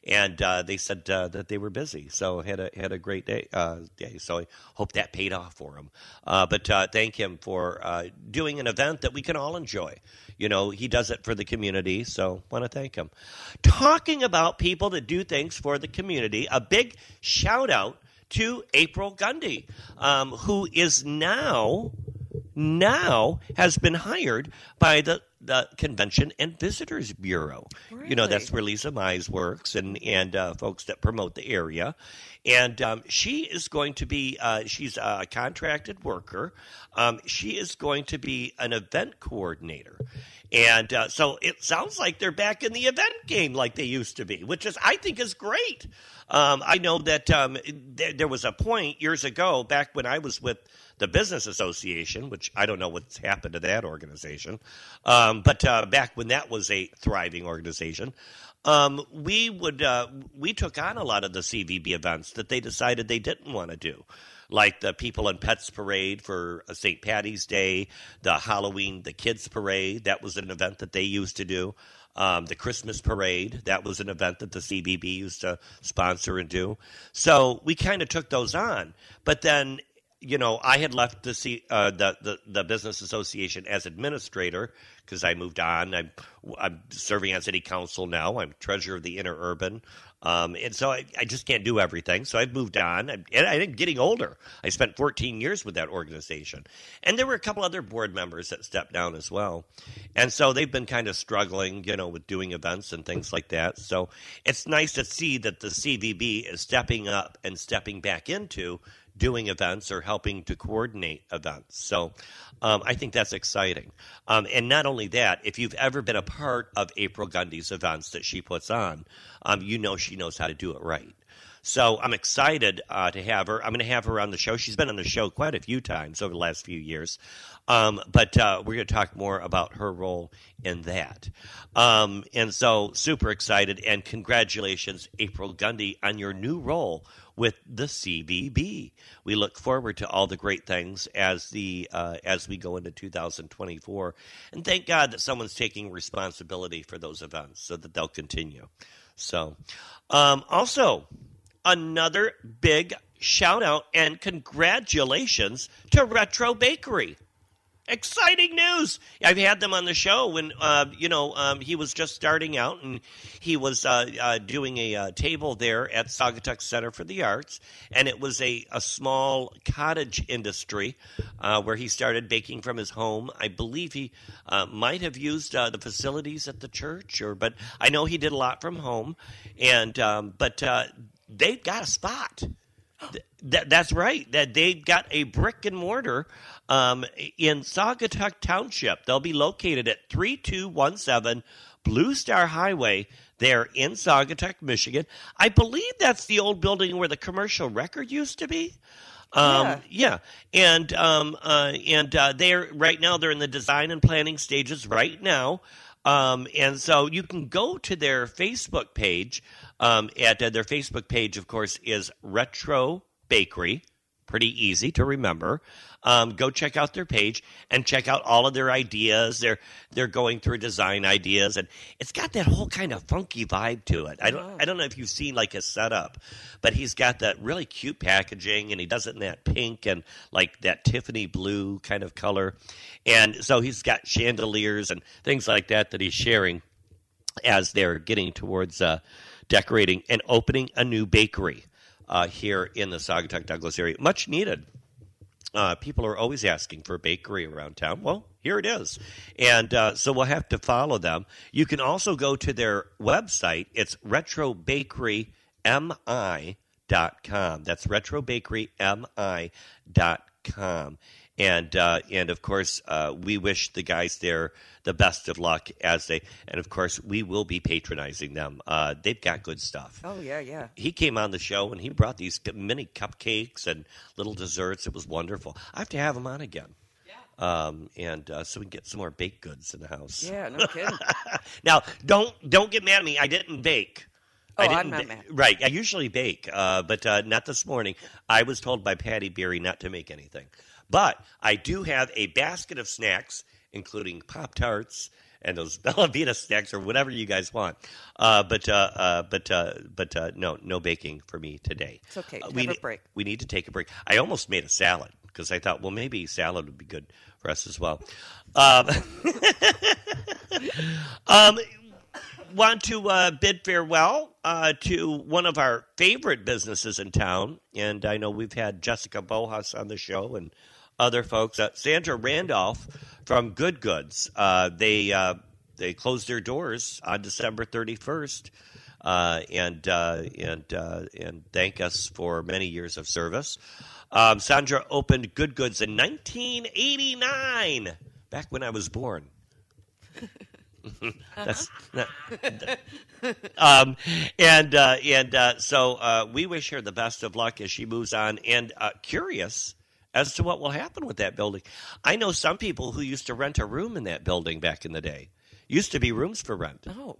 and uh, they said uh, that they were busy, so had a had a great day. Uh, day. So I hope that paid off for him. Uh, but uh, thank him for doing an event that we can all enjoy. You know, he does it for the community, so want to thank him. Talking about people that do things for the community, a big shout out to April Gundy, um, who is now now has been hired by the the Convention and Visitors Bureau. You know, that's where Lisa Mize works and and uh, folks that promote the area. And um, she is going to be uh, she's a contracted worker. Um, she is going to be an event coordinator. And uh, so it sounds like they're back in the event game like they used to be, which is I think is great. Um, I know that um, there, there was a point years ago, back when I was with the Business Association, which I don't know what's happened to that organization, um, but uh, back when that was a thriving organization, um, we would uh, we took on a lot of the CVB events that they decided they didn't want to do. Like the People and Pets Parade for uh, St. Patty's Day, the Halloween, the Kids Parade, that was an event that they used to do. Um, the Christmas Parade, that was an event that the CVB used to sponsor and do. So we kind of took those on. But then you know, I had left the C, uh, the, the the business association as administrator because I moved on. I'm I'm serving on city council now. I'm treasurer of the interurban, um, and so I, I just can't do everything. So I've moved on, I'm, and I think getting older. I spent 14 years with that organization, and there were a couple other board members that stepped down as well, and so they've been kind of struggling, you know, with doing events and things like that. So it's nice to see that the CVB is stepping up and stepping back into doing events or helping to coordinate events. So um, I think that's exciting. Um, and not only that, if you've ever been a part of April Gundy's events that she puts on, um, you know she knows how to do it right. So I'm excited uh, to have her. I'm going to have her on the show. She's been on the show quite a few times over the last few years. Um, but uh, we're going to talk more about her role in that. Um, and so, super excited. And congratulations, April Gundy, on your new role with the CVB. We look forward to all the great things as the uh, as we go into 2024, and thank God that someone's taking responsibility for those events so that they'll continue. So, um, also another big shout out and congratulations to Retro Bakery exciting news. I've had them on the show when, uh, you know, um, he was just starting out and he was uh, uh, doing a uh, table there at Saugatuck Center for the Arts. And it was a, a small cottage industry uh, where he started baking from his home. I believe he uh, might have used the facilities at the church, or but I know he did a lot from home. And um, but they've got a spot. Th- that, that's right. That they've got a brick and mortar um, in Saugatuck Township. They'll be located at 3217 Blue Star Highway there in Saugatuck, Michigan. I believe that's the old building where the commercial record used to be. Um, Yeah. yeah, and um, uh, and uh, they're right now they're in the design and planning stages right now, um, and so you can go to their Facebook page. Um, at uh, their Facebook page, of course, is Retro Bakery. Pretty easy to remember. Um, go check out their page and check out all of their ideas. They're they're going through design ideas, and it's got that whole kind of funky vibe to it. I don't I don't know if you've seen like his setup, but he's got that really cute packaging, and he does it in that pink and like that Tiffany blue kind of color, and so he's got chandeliers and things like that that he's sharing as they're getting towards uh, decorating and opening a new bakery uh, here in the Saugatuck Douglas area. Much needed. Uh, people are always asking for a bakery around town. Well, here it is. And uh, so we'll have to follow them. You can also go to their website. It's retrobakerymi.com. That's retrobakerymi.com. And uh, and of course, uh, we wish the guys there the best of luck as they. And of course, we will be patronizing them. Uh, they've got good stuff Oh yeah, yeah. he came on the show and he brought these mini cupcakes and little desserts. It was wonderful. I have to have him on again. Um, and uh, so we can get some more baked goods in the house. Yeah, no kidding. Now, don't don't get mad at me. I didn't bake. Oh, I I'm didn't not ba- mad. Right. I usually bake, uh, but uh, not this morning. I was told by Patti Beery not to make anything. But I do have a basket of snacks, including Pop Tarts and those Bella Vita snacks or whatever you guys want. Uh, but uh, uh, but uh, but uh, no, no baking for me today. It's okay. Uh, Have we a break. We need to take a break. I almost made a salad because I thought, well, maybe salad would be good for us as well. Um, um, want to uh, bid farewell uh, to one of our favorite businesses in town, and I know we've had Jessica Bohas on the show and other folks. Uh, Sandra Randolph from Good Goods. Uh, they uh, they closed their doors on December thirty first. Uh, and uh, and uh, and thank us for many years of service. Um, Sandra opened Good Goods in 1989, back when I was born. That's not, um, and uh, and uh, so uh, we wish her the best of luck as she moves on. And uh, curious as to what will happen with that building. I know some people who used to rent a room in that building back in the day. Used to be rooms for rent. Oh,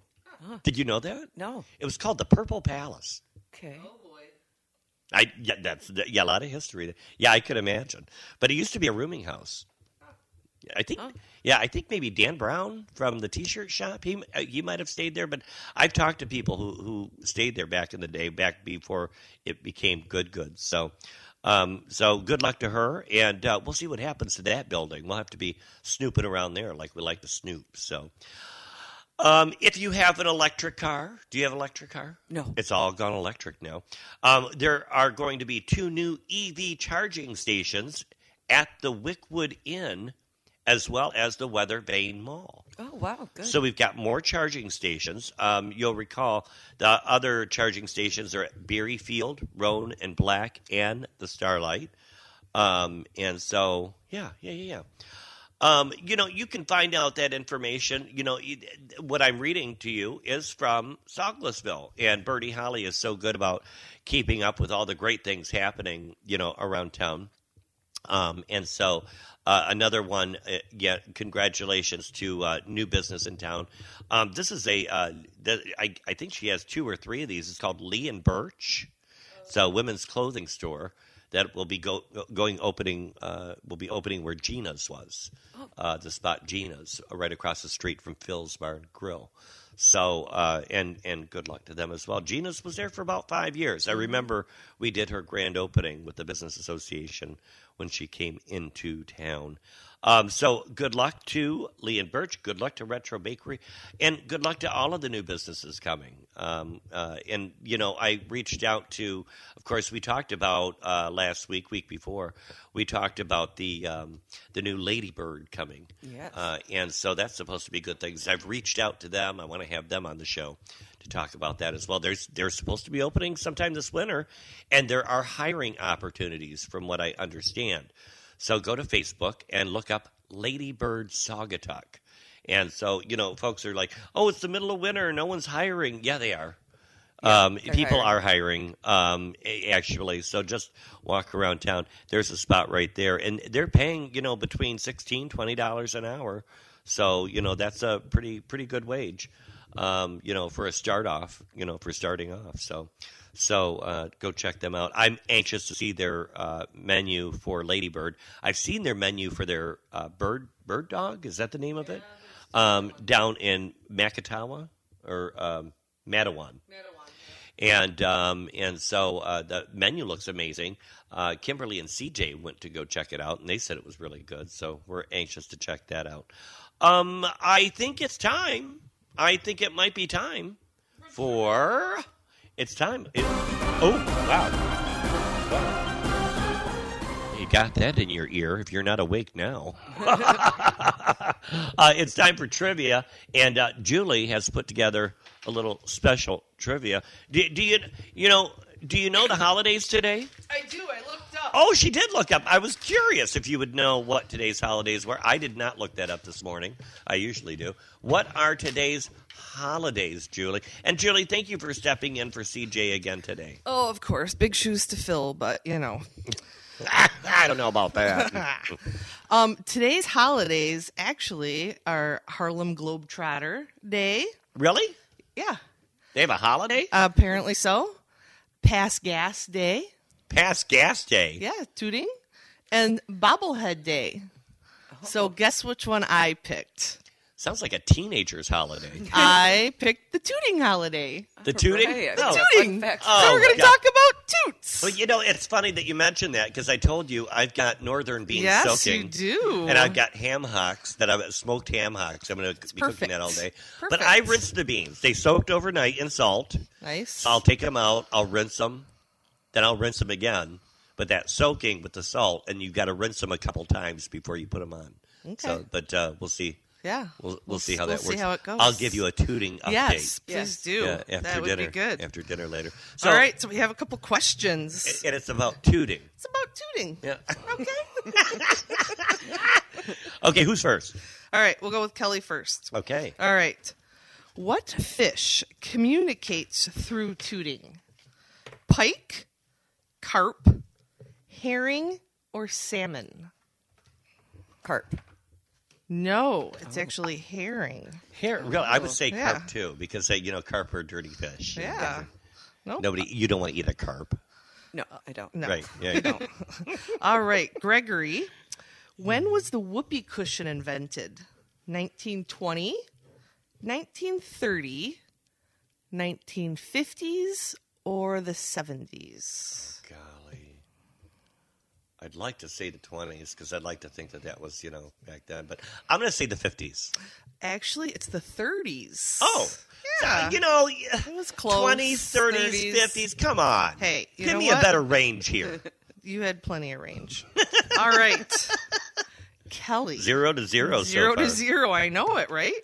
Did you know that? no. It was called the Purple Palace. Okay. Oh boy. I yeah, that's yeah, a lot of history. Yeah, I could imagine. But it used to be a rooming house. I think, Oh. yeah, I think maybe Dan Brown from the T-shirt shop. He uh, he might have stayed there, but I've talked to people who who stayed there back in the day, back before it became Good Goods. So, um, so good luck to her, and uh, we'll see what happens to that building. We'll have to be snooping around there like we like to snoop. So, um, if you have an electric car, do you have an electric car? No. It's all gone electric now. Um, there are going to be two new EV charging stations at the Wickwood Inn as well as the Weather Vane Mall. Oh wow, good. So we've got more charging stations. Um, you'll recall the other charging stations are at Beery Field, Roan and Black, and the Starlight. Um, and so, yeah, yeah, yeah, yeah. Um, you know, you can find out that information. You know, what I'm reading to you is from Sauglessville, and Bertie Holly is so good about keeping up with all the great things happening, you know, around town. Um, and so, uh, another one, uh, yeah, congratulations to uh, new business in town. Um, this is a, uh, the, I, I think she has two or three of these. It's called Lee and Birch. It's a women's clothing store that will be go, going opening. Uh, will be opening where Gina's was, uh, the spot Gina's, uh, right across the street from Phil's Bar and Grill. So uh, and and good luck to them as well. Gina's was there for about five years. I remember we did her grand opening with the business association when she came into town. Um, so good luck to Lee and Birch. Good luck to Retro Bakery, and good luck to all of the new businesses coming. Um, uh, and you know, I reached out to. Of course, we talked about uh, last week, week before. We talked about the um, the new Ladybird coming. Yes. Uh, and so that's supposed to be good things. I've reached out to them. I want to have them on the show to talk about that as well. There's they're supposed to be opening sometime this winter, and there are hiring opportunities from what I understand. So go to Facebook and look up Ladybird Saugatuck. And so, you know, folks are like, "Oh, it's the middle of winter, no one's hiring." Yeah, they are. um, people hiring. are hiring, um, actually. So just walk around town. There's a spot right there, and they're paying, you know, between sixteen, twenty dollars an hour. So you know that's a pretty pretty good wage, um, you know, for a start off, you know, for starting off. So. So uh, go check them out. I'm anxious to see their uh, menu for Ladybird. I've seen their menu for their uh, bird bird dog. Is that the name of it? Um, down in Macatawa or um, Matawan. And um, and so uh, the menu looks amazing. Uh, Kimberly and CJ went to go check it out, and they said it was really good. So we're anxious to check that out. Um, I think it's time. I think it might be time for. It's time. It- oh wow! You got that in your ear if you're not awake now. uh, it's time for trivia, and uh, Julie has put together a little special trivia. Do, do you, you know, do you know the holidays today? I do. I. Oh, she did look up. I was curious if you would know what today's holidays were. I did not look that up this morning. I usually do. What are today's holidays, Julie? And Julie, thank you for stepping in for CJ again today. Oh, of course, big shoes to fill, but you know. I don't know about that. Um, today's holidays actually are Harlem Globetrotter Day. really? Yeah, They have a holiday? apparently so. Pass Gas Day. Past gas day. Yeah, tooting. And Bobblehead Day. So oh. guess which one I picked? Sounds like a teenager's holiday. I picked the tooting holiday. The tooting? Right. No. Fun Tooting. fact. Oh, so we're going to God. talk about toots. Well, you know, it's funny that you mentioned that because I told you I've got northern beans soaking. yes, soaking. you do. And I've got ham hocks that I've smoked ham hocks. I'm going to be cooking that all day. perfect. But I rinsed the beans. They soaked overnight in salt. nice. I'll take them out. I'll rinse them. Then I'll rinse them again. But that soaking with the salt, and you've got to rinse them a couple times before you put them on. Okay. So, but uh, we'll see. yeah. We'll, we'll, see how we'll that see works. how it goes. I'll give you a tooting update. Yes, please Yes. do. Yeah, after that would dinner. be good. After dinner later. So, All right, so we have a couple questions. And it's about tooting. It's about tooting. Yeah. Okay. Okay, who's first? All right, we'll go with Kelly first. Okay. All right. What fish communicates through tooting? Pike, carp, herring, or salmon? Carp. No, it's actually herring. Here, really, I would say Yeah. carp too, because uh, you know carp are dirty fish. Yeah. Nope. Nobody, you don't want to eat a carp, No, I don't. No. right? Yeah. you don't. All right, Gregory. When was the whoopee cushion invented? 1920, 1930, 1950s, or the 70s? Golly, I'd like to say the twenties because I'd like to think that that was you know back then, but I'm going to say the fifties. Actually, it's the 30s. Oh, Yeah. Uh, you know, It was close. twenties, thirties, 30s. fifties. Come on, Hey, you give me what? a better range here. You had plenty of range. All right. Kelly. Zero to zero. so Zero to zero. I know it, right?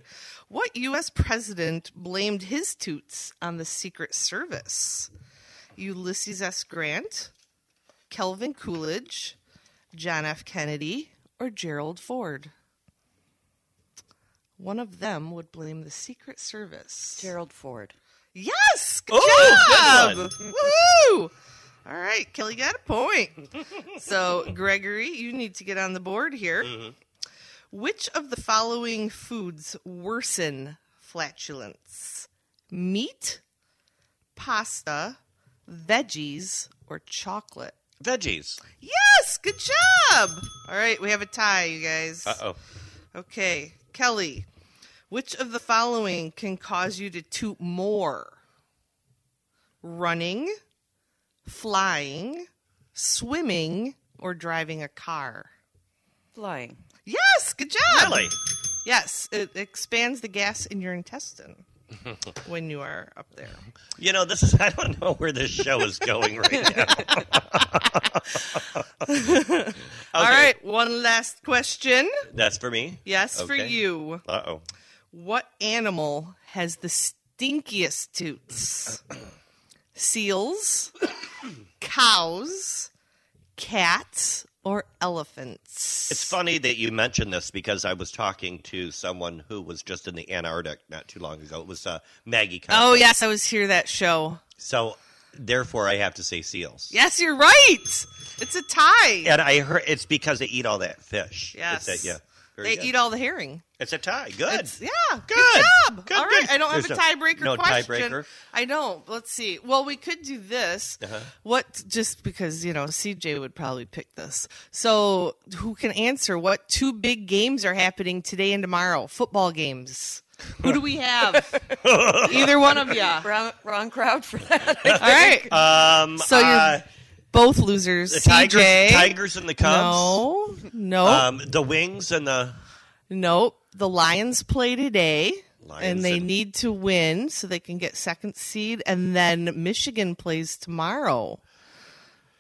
What U.S. president blamed his toots on the Secret Service? Ulysses S. Grant, Calvin Coolidge, John F. Kennedy, or Gerald Ford? One of them would blame the Secret Service. Gerald Ford. Yes! Good Oh, job! good Woohoo! All right, Kelly got a point. so, Gregory, you need to get on the board here. Mm-hmm. Which of the following foods worsen flatulence? Meat, pasta, veggies, or chocolate? Veggies. Yes, good job. All right, we have a tie, you guys. Uh oh. Okay, Kelly, which of the following can cause you to toot more? Running, flying, swimming, or driving a car? Flying. Yes, good job. Really? Yes, it expands the gas in your intestine when you are up there. You know, this is, I don't know where this show is going right now. All right, one last question. That's for me? Yes, for you. Uh oh. What animal has the stinkiest toots? Seals, cows, cats, or elephants? It's funny that you mentioned this because I was talking to someone who was just in the Antarctic not too long ago. It was uh, Maggie. Oh yes, I was here that show. So therefore, I have to say seals. Yes, you're right. It's a tie. And I heard it's because they eat all that fish. Yes. A, yeah. Very they good. eat all the herring. It's a tie. Good. It's, yeah, good, Good. job. Good, all right, good. I don't have a tiebreaker no question. tiebreaker. I don't. Let's see. Well, we could do this. Uh-huh. What? Just because you know, CJ would probably pick this. So, who can answer what two big games are happening today and tomorrow? Football games. Who do we have? Either one of you. Wrong, wrong crowd for that. right. Um, So you're uh, both losers. the Tigers, CJ. Tigers and the Cubs. No. No. Um, the Wings and the Nope. The Lions play today. Lions and they and- need to win so they can get second seed. And then Michigan plays tomorrow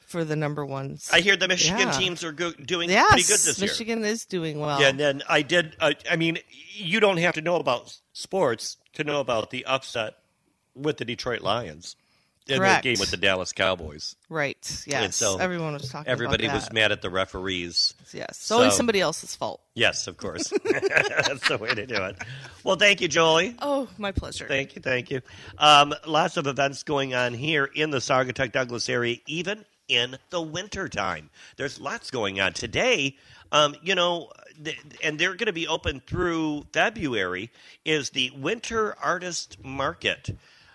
for the number one. I hear the Michigan Yeah. teams are go- doing yes, pretty good this year. Michigan is doing well. Yeah, and then I did. Uh, I mean, you don't have to know about sports to know about the upset with the Detroit Lions in Correct. the game with the Dallas Cowboys. Right. Yes. And so Everyone was talking Everybody was mad at the referees. Yes. It's always somebody else's fault. Yes, of course. That's the way to do it. Well, thank you, Julie. Oh, my pleasure. Thank you, thank you. Um, lots of events going on here in the Saugatuck Douglas area, even in the wintertime. There's lots going on. Today, um, you know, th- and they're going to be open through February, is the Winter Artist Market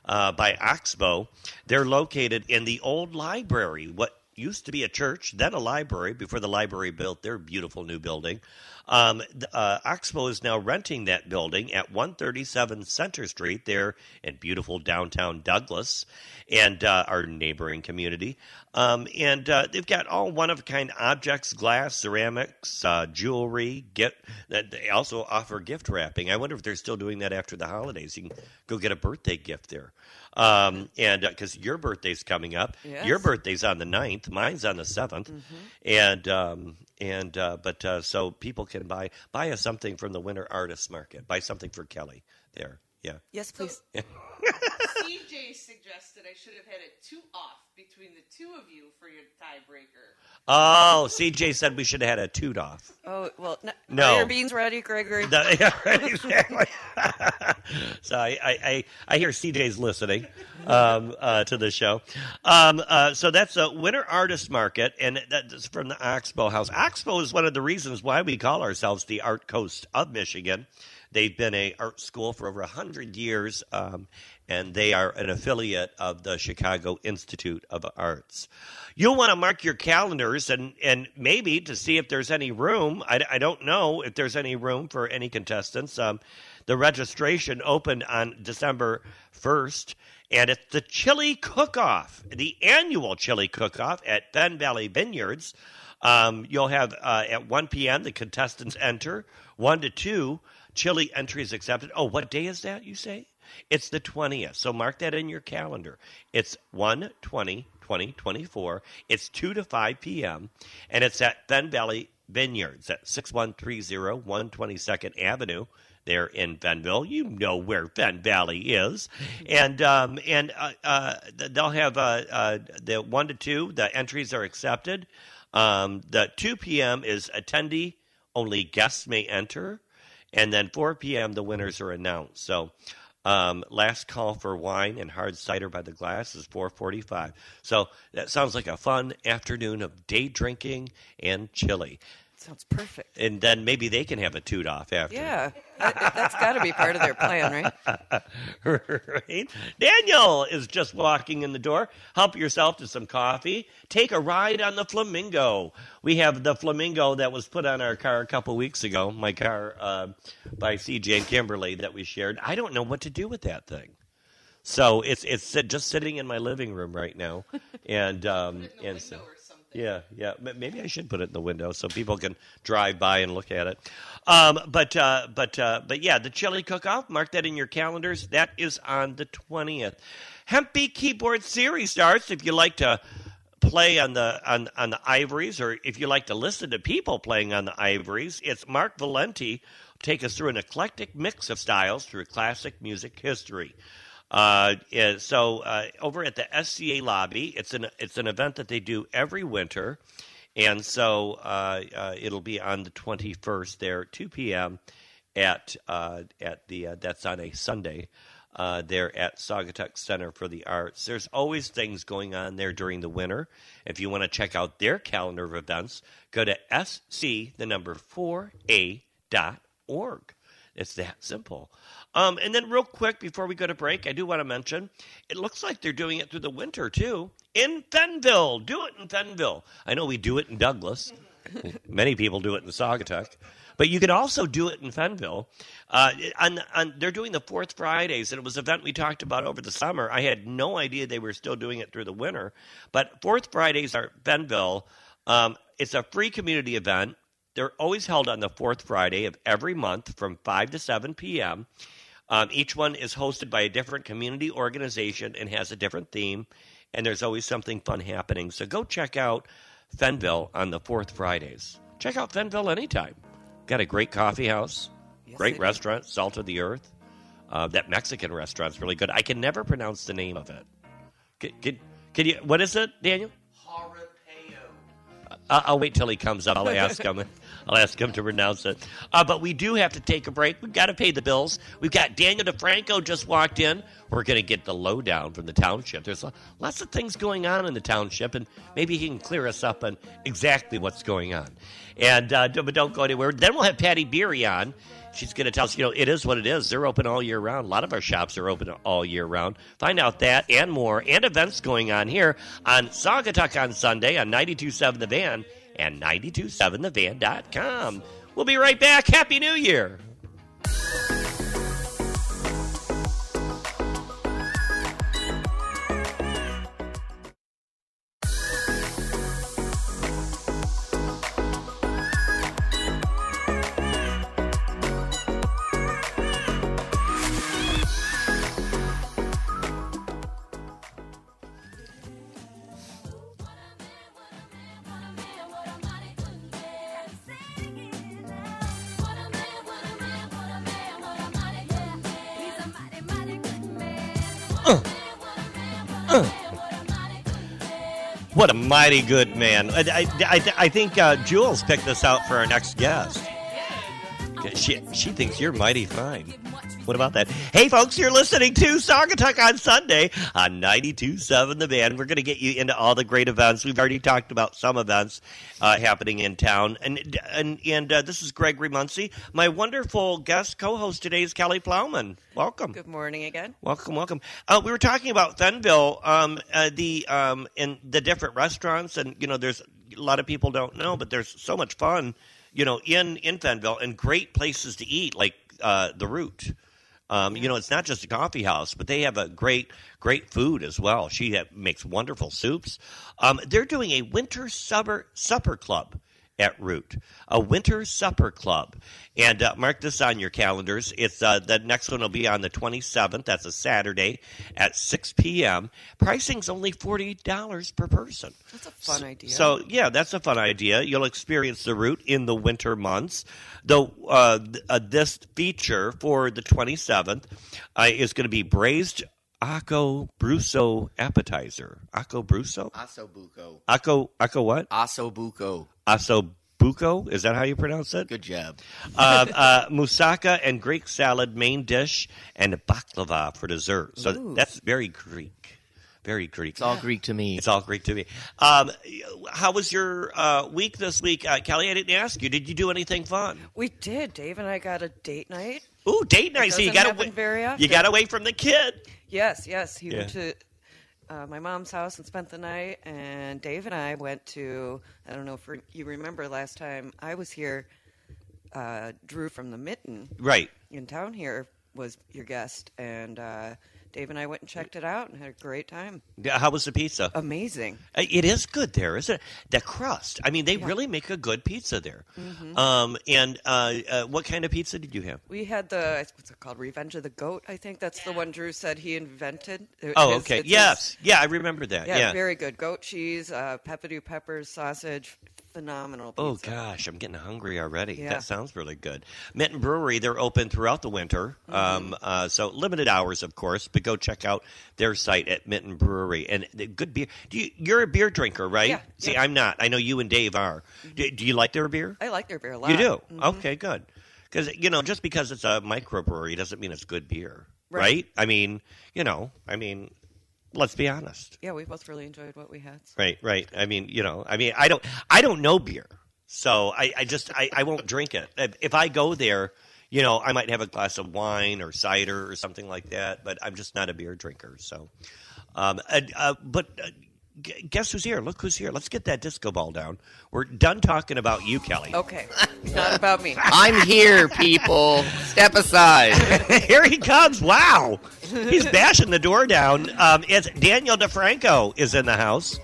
uh, by Oxbow. They're located in the old library, what used to be a church, then a library before the library built their beautiful new building. Um, uh, Oxbow is now renting that building at 137 Center Street there in beautiful downtown Douglas and uh, our neighboring community. Um, and uh, they've got all one of kind objects, glass, ceramics, uh, jewelry. Get that they also offer gift wrapping. I wonder if they're still doing that after the holidays. You can go get a birthday gift there. Um, and because your birthday's coming up, Yes. your birthday's on the 9th, mine's on the 7th. And um, and uh, but uh, so people can buy buy us something from the Winter Artists Market. Buy something for Kelly there. Yeah. yes, please. CJ suggested I should have had a two off between the two of you for your tiebreaker. Oh, CJ said we should have had a toot off. Oh well, no. No. Are your beans ready, Gregory? The- yeah, right, exactly. so I, I, I, I hear CJ's listening um, uh, to the show. Um, uh, so that's a Winter Artist Market, and that's from the Oxbow House. Oxbow is one of the reasons why we call ourselves the Art Coast of Michigan. They've been a art school for over a hundred years, um, and they are an affiliate of the Chicago Institute of Arts. You'll want to mark your calendars and, and maybe to see if there's any room. I, I don't know if there's any room for any contestants. Um, the registration opened on December 1st, and it's the Chili Cook Off, the annual Chili Cook Off at Fenn Valley Vineyards. Um, you'll have uh, at 1 p.m. the contestants enter, 1 to 2, chili entries accepted. Oh, what day is that, you say? It's the 20th. So mark that in your calendar. It's 1 20 2024. It's 2 to 5 p.m. And it's at Fenn Valley Vineyards at 6130 122nd Avenue there in Fennville. You know where Fenn Valley is, and um, and uh, uh, they'll have uh, uh, the one to two. The entries are accepted. Um, the two p.m. is attendee only. Guests may enter, and then four p.m. the winners are announced. So. Um, last call for wine and hard cider by the glass is 4:45. So that sounds like a fun afternoon of day drinking and chili, Sounds perfect. and then maybe they can have a toot off after. Yeah, that, that's got to be part of their plan, right? right? Daniel is just walking in the door. Help yourself to some coffee. Take a ride on the Flamingo. We have the Flamingo that was put on our car a couple weeks ago. My car uh, by CJ and Kimberly that we shared. I don't know what to do with that thing. So it's it's just sitting in my living room right now, and um, and so. Yeah, yeah. Maybe I should put it in the window so people can drive by and look at it. Um, but uh, but uh, but yeah, the chili cook-off. Mark that in your calendars. That is on the twentieth. Hempy Keyboard Series starts. If you like to play on the on on the ivories, or if you like to listen to people playing on the ivories, it's Mark Valenti. Take us through an eclectic mix of styles through classic music history. Uh, so uh, over at the SCA lobby, it's an it's an event that they do every winter, and so uh, uh, it'll be on the 21st there, 2 p.m. at uh, at the uh, that's on a Sunday. There at Saugatuck Center for the Arts. There's always things going on there during the winter. If you want to check out their calendar of events, go to sc the number four a dot org. It's that simple. Um, and then, real quick before we go to break, I do want to mention it looks like they're doing it through the winter too in Fennville. Do it in Fennville. I know we do it in Douglas. Many people do it in Saugatuck. But you can also do it in Fennville. Uh, on, on, they're doing the fourth Fridays, and it was an event we talked about over the summer. I had no idea they were still doing it through the winter. But fourth Fridays are Fennville. Um, it's a free community event. They're always held on the fourth Friday of every month from 5 to 7 p.m. Um, each one is hosted by a different community organization and has a different theme, and there's always something fun happening. So go check out Fennville on the fourth Fridays. Check out Fennville anytime. Got a great coffee house, Yes, great restaurant, Salt of the Earth. Uh, that Mexican restaurant's really good. I can never pronounce the name of it. Can, can, can you? What is it, Daniel? I- I'll wait till he comes up. I'll ask him. I'll ask him to pronounce it. Uh, but we do have to take a break. We've got to pay the bills. We've got Daniel DeFranco just walked in. We're going to get the lowdown from the township. There's lots of things going on in the township, and maybe he can clear us up on exactly what's going on. And uh, but don't go anywhere. Then we'll have Patti Beery on. She's going to tell us, you know, it is what it is. They're open all year round. A lot of our shops are open all year round. Find out that and more and events going on here on Saugatuck on Sunday on 92.7 The Van and 927thevan.com. We'll be right back. Happy New Year. What a mighty good man. I, I, I, I think uh, Jules picked this out for our next guest. She, she thinks you're mighty fine. What about that? Hey, folks, you're listening to Saugatuck on Sunday on 92.7 The Van. We're going to get you into all the great events. We've already talked about some events uh, happening in town. And and, and uh, this is Gregory Muncie. My wonderful guest co-host today is Kelly Plowman. Welcome. Good morning again. Welcome, welcome. Uh, we were talking about Fennville, um, uh, the um, and the different restaurants, and you know, there's a lot of people don't know, but there's so much fun, you know, in in Fennville, and great places to eat, like uh, the Root. Um, you know, it's not just a coffee house, but they have a great, great food as well. She ha- makes wonderful soups. Um, they're doing a winter supper supper club at Root, a winter supper club, and uh, mark this on your calendars. It's uh, the next one will be on the 27th. That's a Saturday at 6 p.m. Pricing's only forty dollars per person. That's a fun idea. So yeah, that's a fun idea. You'll experience the Root in the winter months. Though uh, th- uh, this feature for the 27th uh, is going to be braised Acco Brusso appetizer. Acco Brusso? Asobuco. Acco Acco what? Asobuco. Asobuco? Is that how you pronounce it? Good job. uh, uh, moussaka and Greek salad main dish, and baklava for dessert. So Ooh. that's very Greek. Very Greek. It's all Greek to me. It's all Greek to me. Um, how was your uh, week this week, uh, Kelly? I didn't ask you. Did you do anything fun? we did. Dave and I got a date night. Ooh, date night. So you got happen away. very often. You got away from the kid. Yes, yes. He went to uh, my mom's house and spent the night, and Dave and I went to. I don't know if you remember last time I was here. Uh, Drew from the Mitten Right. in town here was your guest, and uh, Dave and I went and checked it out and had a great time. Yeah, How was the pizza? Amazing. Uh, It is good there, isn't it? The crust. I mean, they really make a good pizza there. Um, and uh, uh, what kind of pizza did you have? We had the what's it called? Revenge of the Goat. I think that's the one Drew said he invented. It- Oh, his- okay. it's his- Yes. Yeah, I remember that. Yeah, Yeah. very good. Goat cheese, uh, peppadew peppers, sausage, phenomenal Oh gosh, I'm getting hungry already. Yeah. That sounds really good. Mitten Brewery, they're open throughout the winter, Mm-hmm. um, uh, so limited hours, of course. But go check out their site at Mitten Brewery and the good beer. Do you, you're a beer drinker, right? Yeah, See, yeah. I'm not. I know you and Dave are. Do, do you like their beer? I like their beer a lot. You do. Mhm. Okay, good. Because you know, just because it's a microbrewery doesn't mean it's good beer, right? Right. I mean, you know, I mean, let's be honest. Yeah, we both really enjoyed what we had. Right, right. I mean, you know, I mean, I don't, I don't know beer, so I, I just, I, I won't drink it. If, I go there, you know, I might have a glass of wine or cider or something like that, but I'm just not a beer drinker. So, um, uh, uh, but uh, guess who's here? Look who's here. Let's get that disco ball down. We're done talking about you, Kelly. Okay, not about me. I'm here, people. Step aside. here he comes. Wow. He's bashing the door down. Um, it's Daniel DeFranco is in the house,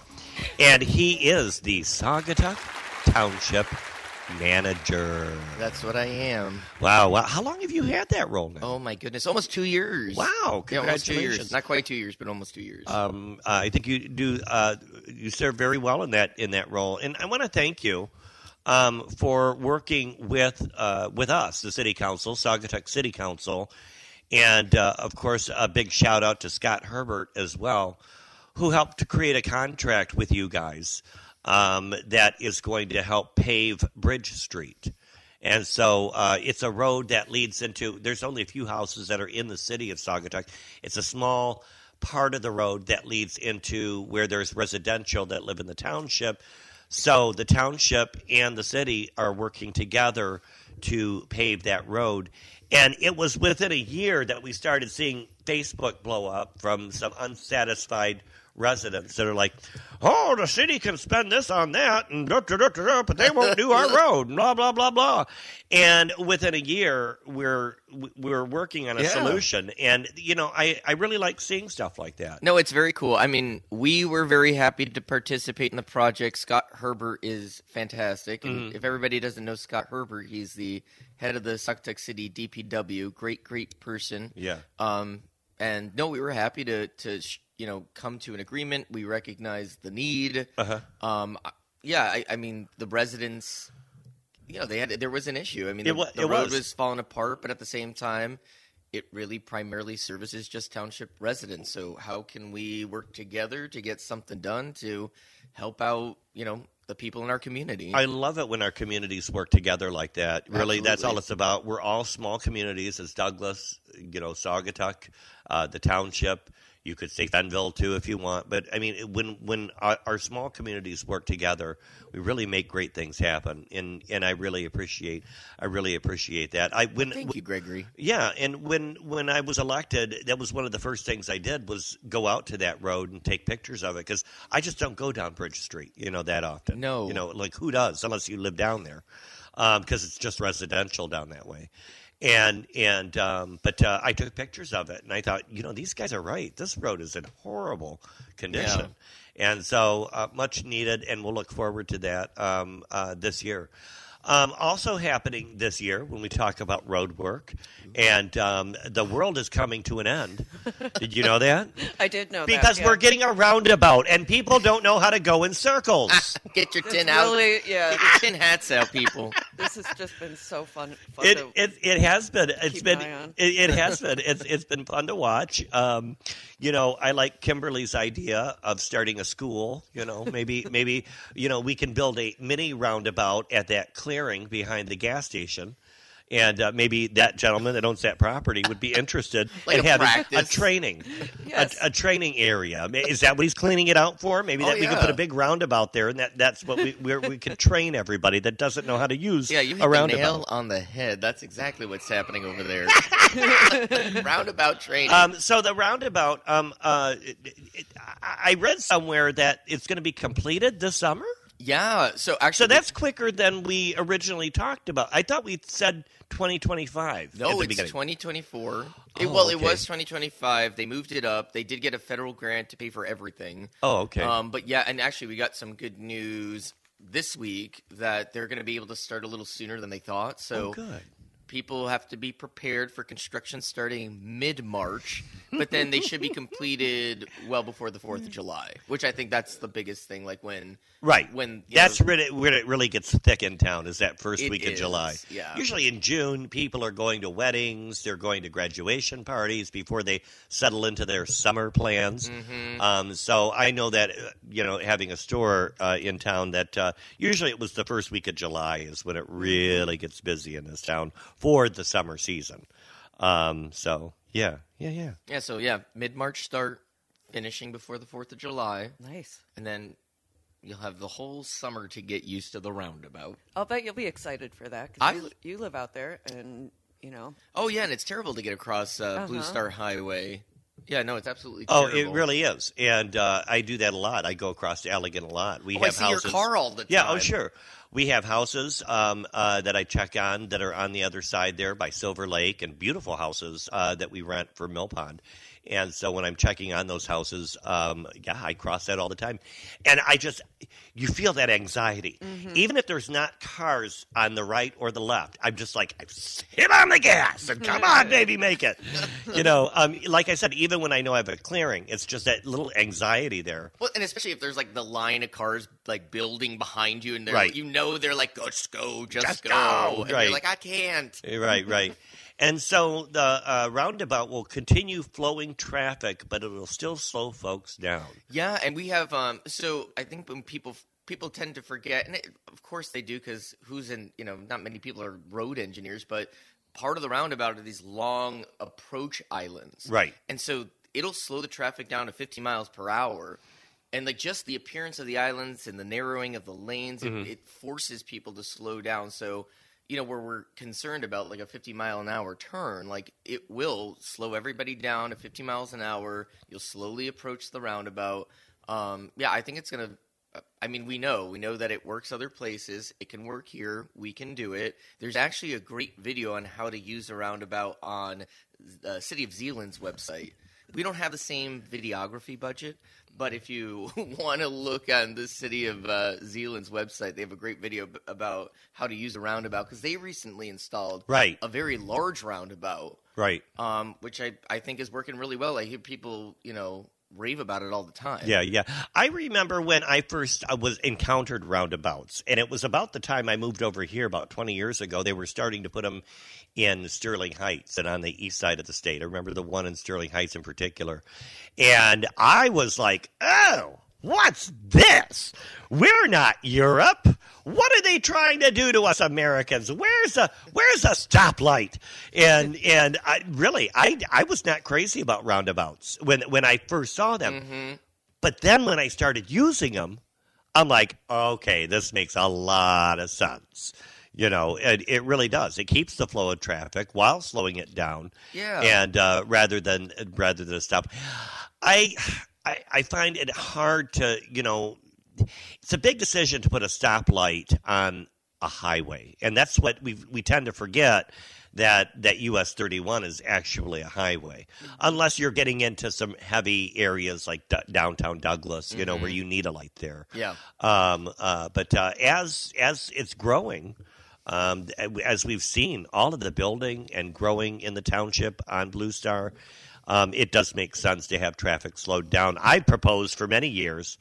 and he is the Saugatuck Township manager. That's what I am. Wow. wow. How long have you had that role now? Oh my goodness, almost two years. Wow. Yeah, almost two years. Not quite two years, but almost two years. Um, uh, I think you do. Uh, you serve very well in that in that role, and I want to thank you um, for working with uh, with us, the City Council, Saugatuck City Council, and uh, of course, a big shout out to Scott Herbert as well, who helped to create a contract with you guys um, that is going to help pave Bridge Street. And so uh, it's a road that leads into. There's only a few houses that are in the city of Saugatuck. It's a small part of the road that leads into where there's residential that live in the township. So the township and the city are working together to pave that road. And it was within a year that we started seeing Facebook blow up from some unsatisfied residents that are like, "Oh, the city can spend this on that, and da, da, da, da, da, but they won't do our road." and Blah blah blah blah. And within a year, we're we're working on a Yeah. solution. And you know, I I really like seeing stuff like that. No, it's very cool. I mean, we were very happy to participate in the project. Scott Herbert is fantastic. And Mm-hmm. if everybody doesn't know Scott Herbert, he's the head of the Saugatuck City DPW. Great, great person. Yeah. Um, and no, we were happy to to sh- you know come to an agreement. We recognize the need. Uh-huh. Um, yeah, I, I mean the residents. You know, they had there was an issue. I mean, It the, the road was. was falling apart, but at the same time, it really primarily services just township residents. So how can we work together to get something done to help out, you know, the people in our community? I love it when our communities work together like that. Really, that's all it's about. We're all small communities, as Douglas, you know, Saugatuck, uh, the township. You could say Fennville too if you want, but I mean, when when our, our small communities work together, we really make great things happen, and and I really appreciate I really appreciate that. I when Thank you, Gregory. yeah, and when when I was elected, that was one of the first things I did was go out to that road and take pictures of it because I just don't go down Bridge Street, you know, that often. No. you know, like who does unless you live down there, um, because it's just residential down that way. And and um, but uh, I took pictures of it, and I thought, you know, these guys are right. This road is in horrible condition, and so uh, much needed, and we'll look forward to that um, uh, this year. Um, also happening this year when we talk about road work, and um, the world is coming to an end. Did you know that? I did know that. Because yeah. we're getting a roundabout, and people don't know how to go in circles. Get your tin out. really, yeah. Get your tin hats out, people. This has just been so fun. fun It, to, it it has been it's keep been an eye on. it, it has been it's it's been fun to watch. Um, you know, I like Kimberly's idea of starting a school. You know, maybe maybe you know we can build a mini roundabout at that clearing behind the gas station. And uh, maybe that gentleman that owns that property would be interested Like in having a training, Yes. a, a training area. Is that what he's cleaning it out for? Maybe Oh, that we can yeah. put a big roundabout there, and that, that's what we where we can train everybody that doesn't know how to use Yeah, you hit a the roundabout. nail on the head. That's exactly what's happening over there. Roundabout training. Um, so the roundabout, um, uh, it, it, I read somewhere that it's going to be completed this summer. Yeah. So actually, So that's quicker than we originally talked about. I thought we said 2025. at No, the it's beginning. 2024. It, Oh, well, it was 2025. They moved it up. They did get a federal grant to pay for everything. Oh, okay. Um, but yeah, and actually, we got some good news this week that they're going to be able to start a little sooner than they thought. So oh, good. People have to be prepared for construction starting mid March, but then they should be completed well before the Fourth of July, which I think that's the biggest thing. Like when Right. when that's know, really when it really gets thick in town is that first week of is, July. yeah. Usually in June, people are going to weddings, they're going to graduation parties before they settle into their summer plans. Mm-hmm. Um, so I know that uh, you know having a store uh, in town that uh, usually it was the first week of July is when it really gets busy in this town for the summer season. Um, so yeah, yeah, yeah. yeah, so yeah, mid March start, finishing before the Fourth of July, Nice. and then you'll have the whole summer to get used to the roundabout. I'll bet you'll be excited for that I- because you, you live out there, and you know. Oh yeah, and it's terrible to get across uh, Blue Uh-huh. Star Highway. Yeah, no, it's absolutely Oh, it really is, and uh, I do that a lot. I go across to Allegan a lot. We Oh, I have see houses. your car all the time. Yeah, oh sure. We have houses um, uh, that I check on that are on the other side there by Silver Lake, and beautiful houses uh, that we rent for Mill Pond. And so when I'm checking on those houses, um, yeah, I cross that all the time, and I just you feel that anxiety, Mm-hmm. even if there's not cars on the right or the left. I'm just like hit on the gas and come on, baby, make it. You know, um, like I said, even when I know I have a clearing, it's just that little anxiety there. Well, and especially if there's like the line of cars like building behind you, and they're Right. you know they're like, just go, just, Just go, go. and Right. you're like, I can't. Right, right. And so the uh, roundabout will continue flowing traffic, but it will still slow folks down. Yeah, and we have um. So I think when people people tend to forget, and it, of course they do, because who's in you know not many people are road engineers, but part of the roundabout are these long approach islands, Right. And so it'll slow the traffic down to 50 miles per hour. And like just the appearance of the islands and the narrowing of the lanes, it, it forces people to slow down. So, you know, where we're concerned about like a 50 mile an hour turn, like it will slow everybody down to 50 miles an hour. You'll slowly approach the roundabout. Um, yeah, I think it's gonna. I mean, we know we know that it works other places. It can work here. We can do it. There's actually a great video on how to use a roundabout on the City of Zeeland's website. We don't have the same videography budget, but if you want to look on the City of uh, Zeeland's website, they have a great video b- about how to use a roundabout because they recently installed Right. a very large roundabout Right. um, which I, I think is working really well. I hear people, you know, rave about it all the time. Yeah, yeah. I remember when I first uh, was encountered roundabouts, and it was about the time I moved over here about 20 years ago. They were starting to put them in Sterling Heights and on the east side of the state. I remember the one in Sterling Heights in particular. And I was like, oh, what's this? We're not Europe. What are they trying to do to us Americans? Where's a where's a stoplight? And and I really I I was not crazy about roundabouts when when I first saw them. But then when I started using them, I'm like, okay, this makes a lot of sense. You know, it, it really does. It keeps the flow of traffic while slowing it down. Yeah. And uh, rather than rather than stop, I, I I find it hard to you know, it's a big decision to put a stoplight on a highway, and that's what we we tend to forget that that US 31 is actually a highway, unless you're getting into some heavy areas like d- downtown Douglas, you know, where you need a light there. Yeah. Um, uh, but uh, as as it's growing, um, as we've seen, all of the building and growing in the township on Blue Star, um, it does make sense to have traffic slowed down. I proposed for many years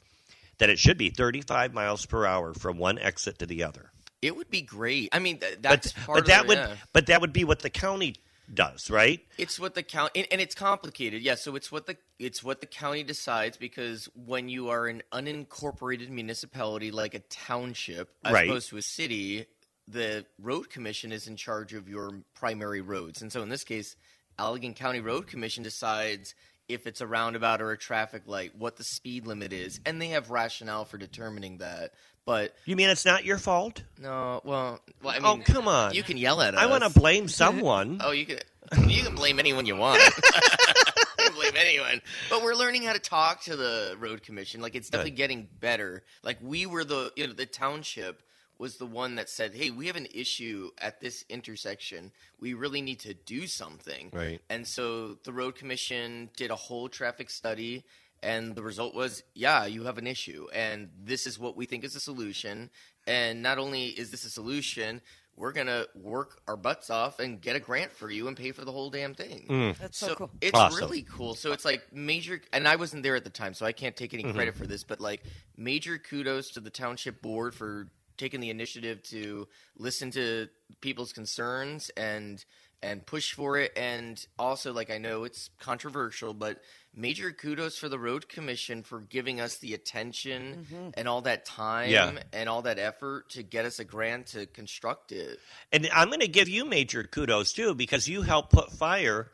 that it should be 35 miles per hour from one exit to the other. It would be great. I mean, th- But, that's but of that would yeah. but that would be what the county does, right? It's what the county, and, and it's complicated. Yeah, so it's what the it's what the county decides because when you are an unincorporated municipality like a township, as Right. opposed to a city, the road commission is in charge of your primary roads, and so in this case, Allegan County Road Commission decides if it's a roundabout or a traffic light, what the speed limit is, and they have rationale for determining that. But You mean it's not your fault? no, well, well I Oh, come on. you can yell at us. I want to blame someone. Oh, you can you can blame anyone you want. you can blame anyone. But we're learning how to talk to the road commission. Like it's definitely Good. getting better. Like we were the you know the township was the one that said, "Hey, we have an issue at this intersection. We really need to do something." Right. And so the road commission did a whole traffic study and the result was, yeah, you have an issue, and this is what we think is a solution. And not only is this a solution, we're gonna work our butts off and get a grant for you and pay for the whole damn thing. Hmm. That's so cool. It's Awesome. really cool. So it's like major, and I wasn't there at the time, so I can't take any mm-hmm. credit for this. But like major kudos to the township board for taking the initiative to listen to people's concerns and and push for it. And also, like I know it's controversial, but major kudos for the road commission for giving us the attention and all that time Yeah. and all that effort to get us a grant to construct it. And I'm going to give you major kudos too because you helped put fire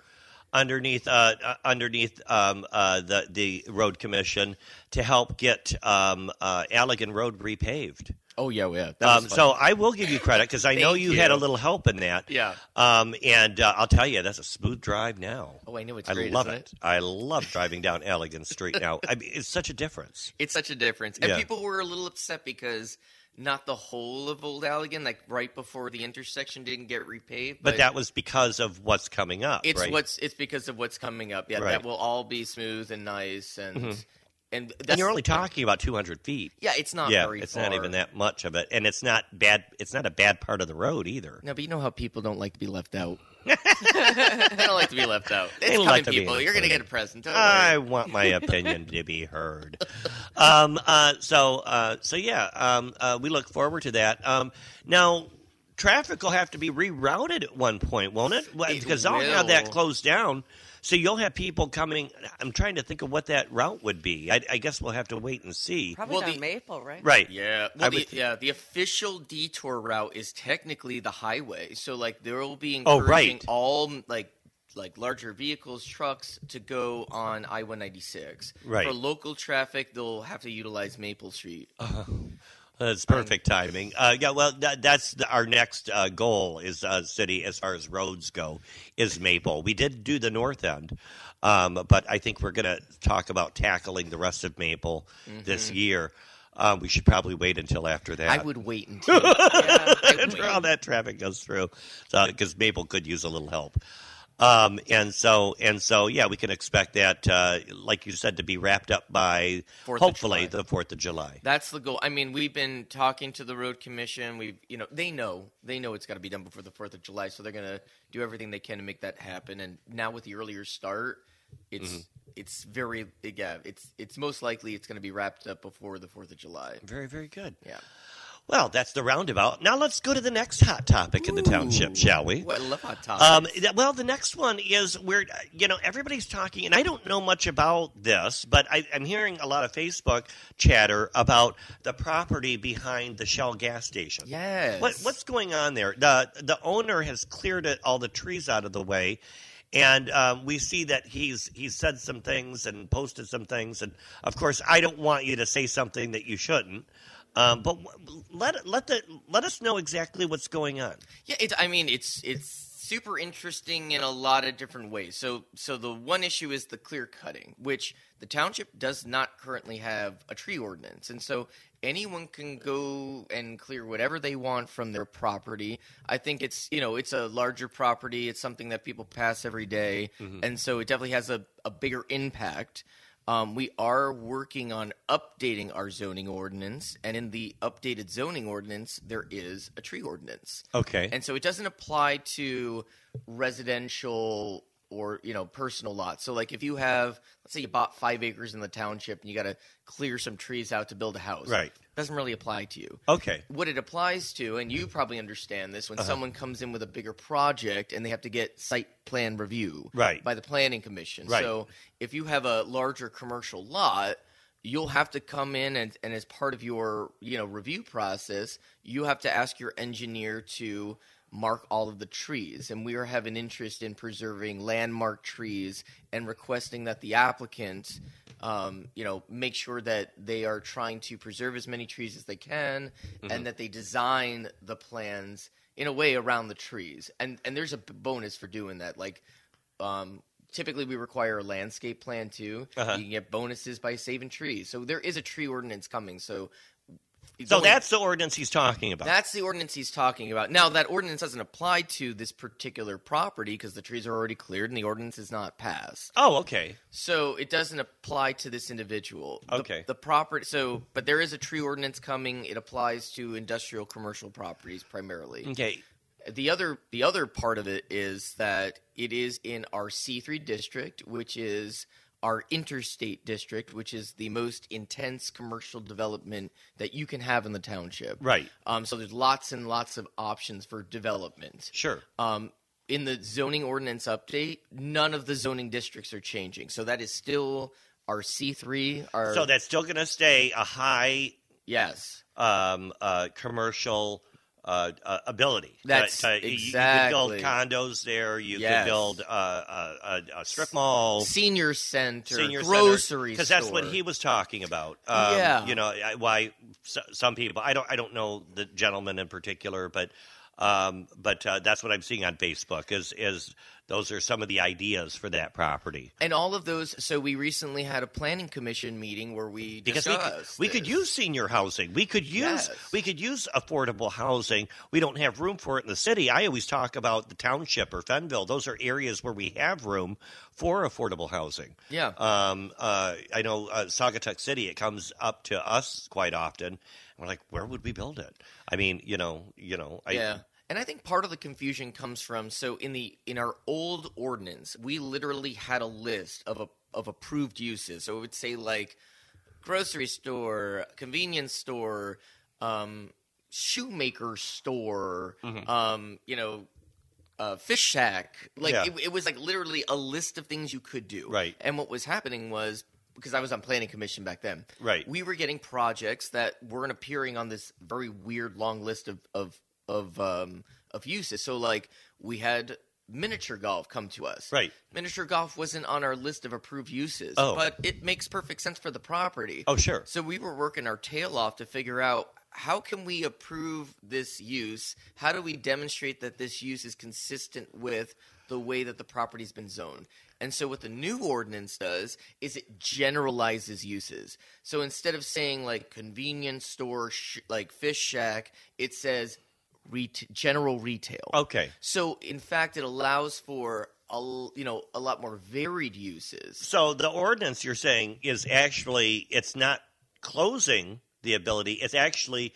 underneath uh, uh, underneath um, uh, the the road commission to help get um, uh, Allegan Road repaved. Oh yeah, yeah. That Um, so I will give you credit because I know Thank you, had a little help in that. Yeah. Um, and uh, I'll tell you, that's a smooth drive now. Oh, I know it's I great, love isn't it. I love driving down Allegan Street now. I mean, it's such a difference. It's such a difference. And Yeah. people were a little upset because not the whole of Old Allegan, like right before the intersection didn't get repaved. But that was because of what's coming up. it's right? what's it's because of what's coming up. Yeah, Right. that will all be smooth and nice and and that's and you're only talking about 200 feet. Yeah, it's not yeah, very it's far. not even that much of it, and it's not bad. It's not a bad part of the road either. No, but you know how people don't like to be left out. they don't like to be left out. It's They coming, like to people. You're gonna get a present. I want my opinion to be heard. Um, uh, so, uh, so yeah, um, uh, we look forward to that. Um, now, traffic will have to be rerouted at one point, won't it? Because they'll have that closed down. So you'll have people coming. I'm trying to think of what that route would be. I, I guess we'll have to wait and see. Probably Well, down the- Maple, right? Right. Yeah, well, the, would- yeah. The official detour route is technically the highway, so like there will be Oh, encouraging right. all like like larger vehicles, trucks to go on I one ninety six. Right. For local traffic, they'll have to utilize Maple Street. That's perfect timing. Uh, yeah, well, that, that's the, our next uh, goal is uh, city as far as roads go is Maple. We did do the north end, um, but I think we're going to talk about tackling the rest of Maple this year. Uh, we should probably wait until after that. Mm-hmm. I would wait until yeah, would after all that traffic goes through, because Maple could use a little help. Um, and so and so, yeah, we can expect that, uh, like you said, to be wrapped up by Fourth hopefully the Fourth of July. That's the goal. I mean, we've been talking to the road commission. We've, you know, they know they know it's got to be done before the Fourth of July, so they're gonna do everything they can to make that happen. And now with the earlier start, it's Mm-hmm. it's very yeah, it's it's most likely it's going to be wrapped up before the Fourth of July. Very, very good. Yeah. Well, that's the roundabout. Now let's go to the next hot topic in the township, shall we? Well, I love hot topics. Um, well, the next one is where you know everybody's talking, and I don't know much about this, but I, I'm hearing a lot of Facebook chatter about the property behind the Shell gas station. yes. What, what's going on there? The the owner has cleared it, all the trees out of the way, and um, we see that he's he's said some things and posted some things, and of course, I don't want you to say something that you shouldn't. Um, but w- let let the let us know exactly what's going on. Yeah, it's. I mean, it's it's super interesting in a lot of different ways. So, so the one issue is the clear cutting, which the township does not currently have a tree ordinance, and so anyone can go and clear whatever they want from their property. I think it's you know it's a larger property. It's something that people pass every day, and so it definitely has a, a bigger impact. Um, we are working on updating our zoning ordinance, and in the updated zoning ordinance, there is a tree ordinance. Okay. And so it doesn't apply to residential or you know personal lots. So like if you have, let's say you bought five acres in the township and you got to clear some trees out to build a house, Right. Doesn't really apply to you. Okay. What it applies to, and you probably understand this, Uh-huh. when someone comes in with a bigger project and they have to get site plan review Right. by the planning commission. Right. So if you have a larger commercial lot, you'll have to come in and, and as part of your you know review process, you have to ask your engineer to mark all of the trees. And we are having interest in preserving landmark trees and requesting that the applicant um, you know, make sure that they are trying to preserve as many trees as they can, and that they design the plans in a way around the trees. And and there's a bonus for doing that. Like, um, typically we require a landscape plan too. Uh-huh. You can get bonuses by saving trees. So there is a tree ordinance coming. So So only- that's the ordinance he's talking about. That's the ordinance he's talking about. Now, that ordinance doesn't apply to this particular property because the trees are already cleared and the ordinance is not passed. oh, okay. So it doesn't apply to this individual. The- Okay. The, property. So, but there is a tree ordinance coming. It applies to industrial commercial properties primarily. Okay. The other the other part of it is that it is in our C3 district, which is our interstate district, which is the most intense commercial development that you can have in the township. Right. Um, so there's lots and lots of options for development. Sure. Um, in the zoning ordinance update, none of the zoning districts are changing. So that is still our C3. Our So that's still going to stay a high yes. um, uh, commercial uh, uh, ability. That's Uh, you- You, could build condos there. You Yes. could build uh, a, a, a strip mall. Senior center, Senior grocery because that's what he was talking about. Um, Yeah. you know why some people. I don't. I don't know the gentleman in particular, but um, but uh, that's what I'm seeing on Facebook. Is is those are some of the ideas for that property And all of those. So we recently had a planning commission meeting where we because we could, we could use senior housing. We could use Yes. we could use affordable housing. We don't have room for it in the city. I always talk about the township or Fennville. Those are areas where we have room for affordable housing. Yeah. Um, uh, I know uh, Saugatuck City. It comes up to us quite often. We're like, where would we build it? I mean, you know, you know, I, yeah. And I think part of the confusion comes from so in the in our old ordinance, we literally had a list of a, of approved uses. So it would say like grocery store, convenience store, um, shoemaker store, um, you know, uh, fish shack. Like Yeah. it, it was like literally a list of things you could do. Right. And what was happening was because I was on planning commission back then. Right. We were getting projects that weren't appearing on this very weird long list of of of um, of uses. So like we had miniature golf come to us. Right. Miniature golf wasn't on our list of approved uses. Oh. But it makes perfect sense for the property. Oh, sure. So we were working our tail off to figure out how can we approve this use? How do we demonstrate that this use is consistent with the way that the property's been zoned? And so what the new ordinance does is it generalizes uses. So instead of saying like convenience store, sh- like fish shack, it says ret- general retail. Okay. So in fact, it allows for a you know a lot more varied uses. So the ordinance you're saying is actually it's not closing the ability. It's actually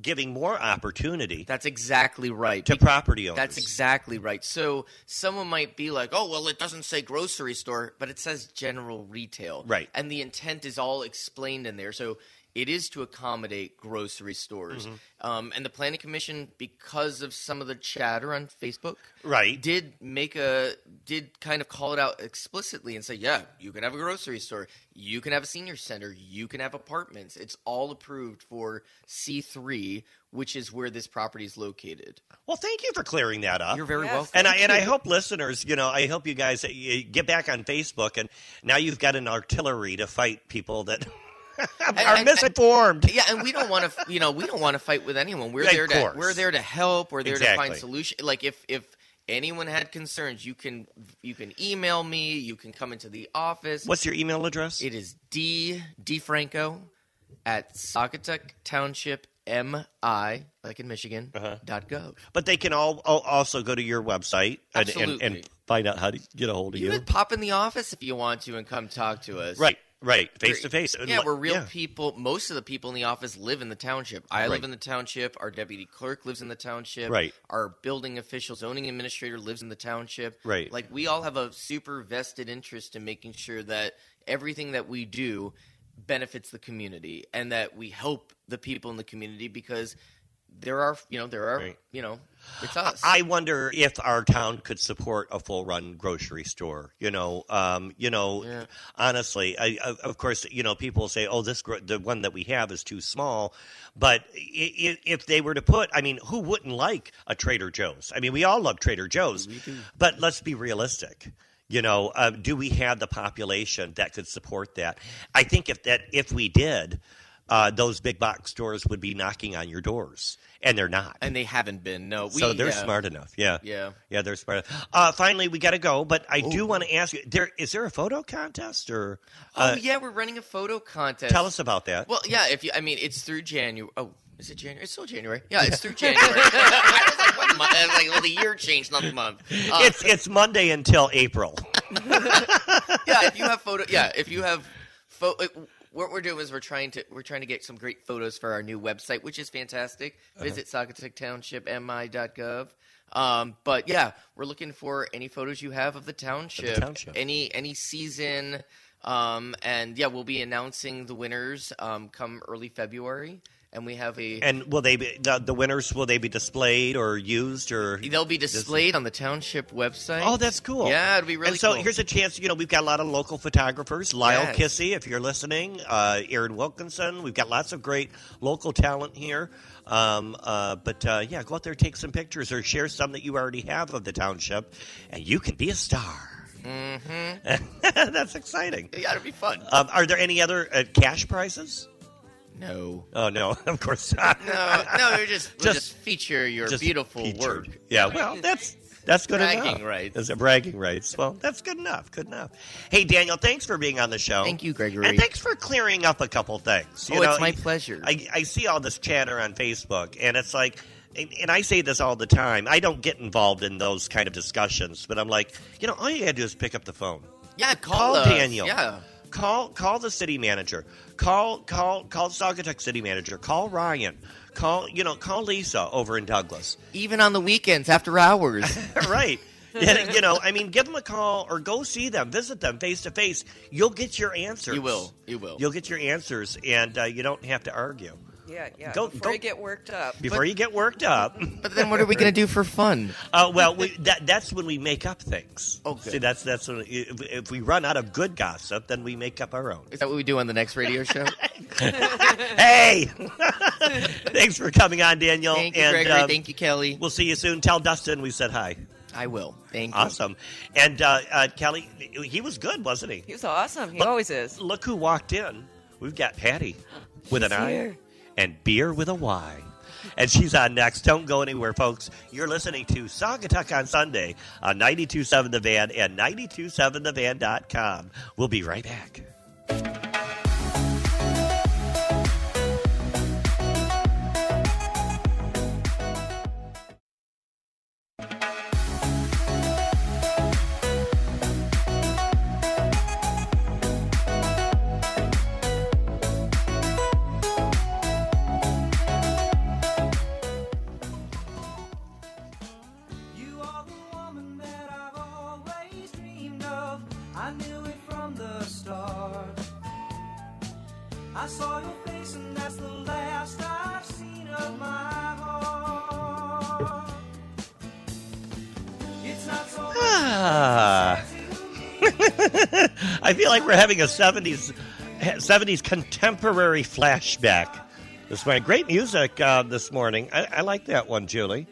giving more opportunity That's exactly right. to property owners. That's exactly right. So someone might be like, "Oh, well, it doesn't say grocery store, but it says general retail." Right. And the intent is all explained in there. So it is to accommodate grocery stores. Mm-hmm. Um, and the planning commission, because of some of the chatter on Facebook, Right. did make a did kind of call it out explicitly and say, "Yeah, you can have a grocery store, you can have a senior center, you can have apartments. It's all approved for C three, which is where this property is located." Well, thank you for clearing that up. You're very Yes. welcome. and I and I hope listeners, you know, I hope you guys uh, get back on Facebook, and now you've got an artillery to fight people that are and- misinformed. yeah, and we don't want to, you know, we don't want to fight with anyone. We're there to, we're there to help. We're there to find Exactly. solution. Like if if anyone had concerns, you can you can email me. You can come into the office. What's your email address? It is d d franco at Saugatuck Township M I like in Michigan Uh-huh. dot gov. but they can all al- also go to your website and, and, and find out how to get a hold of You you. can pop in the office if you want to and come talk to us. Right, right, face to face. Yeah, we're real Yeah. people. Most of the people in the office live in the township. I Right. live in the township. Our deputy clerk lives in the township. Right. Our building official, zoning administrator lives in the township. Right. Like we all have a super vested interest in making sure that everything that we do benefits the community and that we help the people in the community because there are, you know, there are, Right. you know, I wonder if our town could support a full run grocery store. You know, um, you know, Yeah. honestly, I, of- of course, you know, people say, "Oh, this gro- the one that we have is too small." But i- i- if they were to put, I mean, who wouldn't like a Trader Joe's? I mean, we all love Trader Joe's, but let's be realistic. You know, um, do we have the population that could support that? I think if that if we did. uh, those big box stores would be knocking on your doors, and they're not. And they haven't been. No, we, so they're yeah. smart enough. Yeah. Yeah. Yeah, they're smart. enough. Uh, finally, we got to go, but I do want to ask you: there is there a photo contest or? Oh uh, yeah, we're running a photo contest. Tell us about that. Well, yeah. If you, I mean, it's through January. Oh, is it January? It's still January. Yeah, it's through January. I was like, what month? I was like, well, the year changed, not the month. Uh, it's it's Monday until April. yeah, if you have photo, yeah, if you have photo. What we're doing is we're trying to we're trying to get some great photos for our new website, which is fantastic. Uh-huh. Visit SaugatuckTownshipMI.gov. Um, but yeah, we're looking for any photos you have of the township, township. any any season, um, and yeah, we'll be announcing the winners um, come early February, and we have a And will they be the, the winners? Will they be displayed or used or? they'll be displayed on the township website. Oh, that's cool. Yeah, it'll be really And so cool. here's a chance. You know, we've got a lot of local photographers. Lyle Yes. Kissy, if you're listening, uh, Aaron Wilkinson. We've got lots of great local talent here. Um, uh, but uh, yeah, go out there, take some pictures, or share some that you already have of the township, and you can be a star. Mm-hmm. That's exciting. yeah, it'll be fun. Um, are there any other uh, cash prizes? No. Oh no, of course not. No, no, we're just, we're Just- just feature your Just beautiful featured. work. Yeah, well, that's that's good enough. Bragging enough. rights. Is it bragging rights? Well, that's good enough. Good enough. Hey, Daniel, thanks for being on the show. Thank you, Gregory. And thanks for clearing up a couple things. You Oh, know, it's my pleasure. I, I see all this chatter on Facebook, and it's like, and, and I say this all the time. I don't get involved in those kind of discussions, but I'm like, you know, all you got to do is pick up the phone. Yeah, call, Call. Daniel. Yeah. Call call the city manager. Call call call Saugatuck city manager. Call Ryan. Call you know call Lisa over in Douglas. Even on the weekends after hours. right. You know, I mean, give them a call or go see them, visit them face to face. You'll get your answers. You will. You will. You'll get your answers, and uh, you don't have to argue Yeah, yeah. Go- Before go- you get worked up. before you get worked up. but then what are we going to do for fun? Uh, well, we, that that's when we make up things. Oh, good. See, that's that's when if, if we run out of good gossip, then we make up our own. Is that what we do on the next radio show? Hey, thanks for coming on, Daniel. Thank you, and Gregory. um, Thank you, Kelly. We'll see you soon. Tell Dustin we said hi. I will. Thank you. Awesome. And uh, uh, Kelly, he was good, wasn't he? He was awesome. He But always is. Look who walked in. We've got Patti with She's an I here. And beer with a Y. And she's on next. Don't go anywhere, folks. You're listening to Saugatuck on Sunday on 92.7 The Van and 92.7thevan.com. We'll be right back. We're having a 70s 70s contemporary flashback. This morning. Great music uh, this morning. I, I like that one, Julie.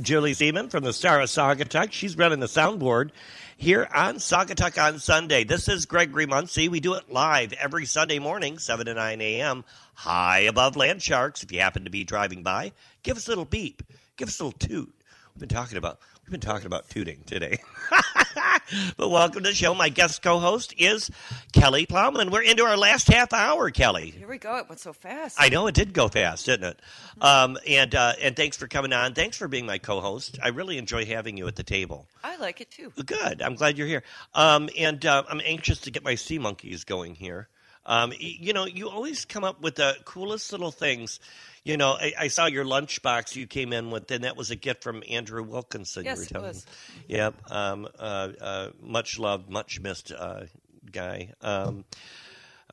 Julie Ziemann from the Star of. She's running the soundboard here on Saugatuck on Sunday. This is Gregory Muncie. We do it live every Sunday morning, 7 to 9 a.m., high above land sharks. If you happen to be driving by, give us a little beep. Give us a little toot. We've been talking about we've been talking about tooting today. but welcome to the show. My guest co-host is Kelly Plowman. We're into our last half hour, Kelly. Here we go. It went so fast. I know it did go fast, didn't it? Um, and uh, and thanks for coming on. Thanks for being my co-host. I really enjoy having you at the table. I like it too. Good. I'm glad you're here. Um, and uh, I'm anxious to get my sea monkeys going here. Um, you know, you always come up with the coolest little things. You know, I, I saw your lunchbox you came in with, and that was a gift from Andrew Wilkinson. Yes, you were it was. Me. Yep. Um, uh, uh, much loved, much missed uh, guy. Um,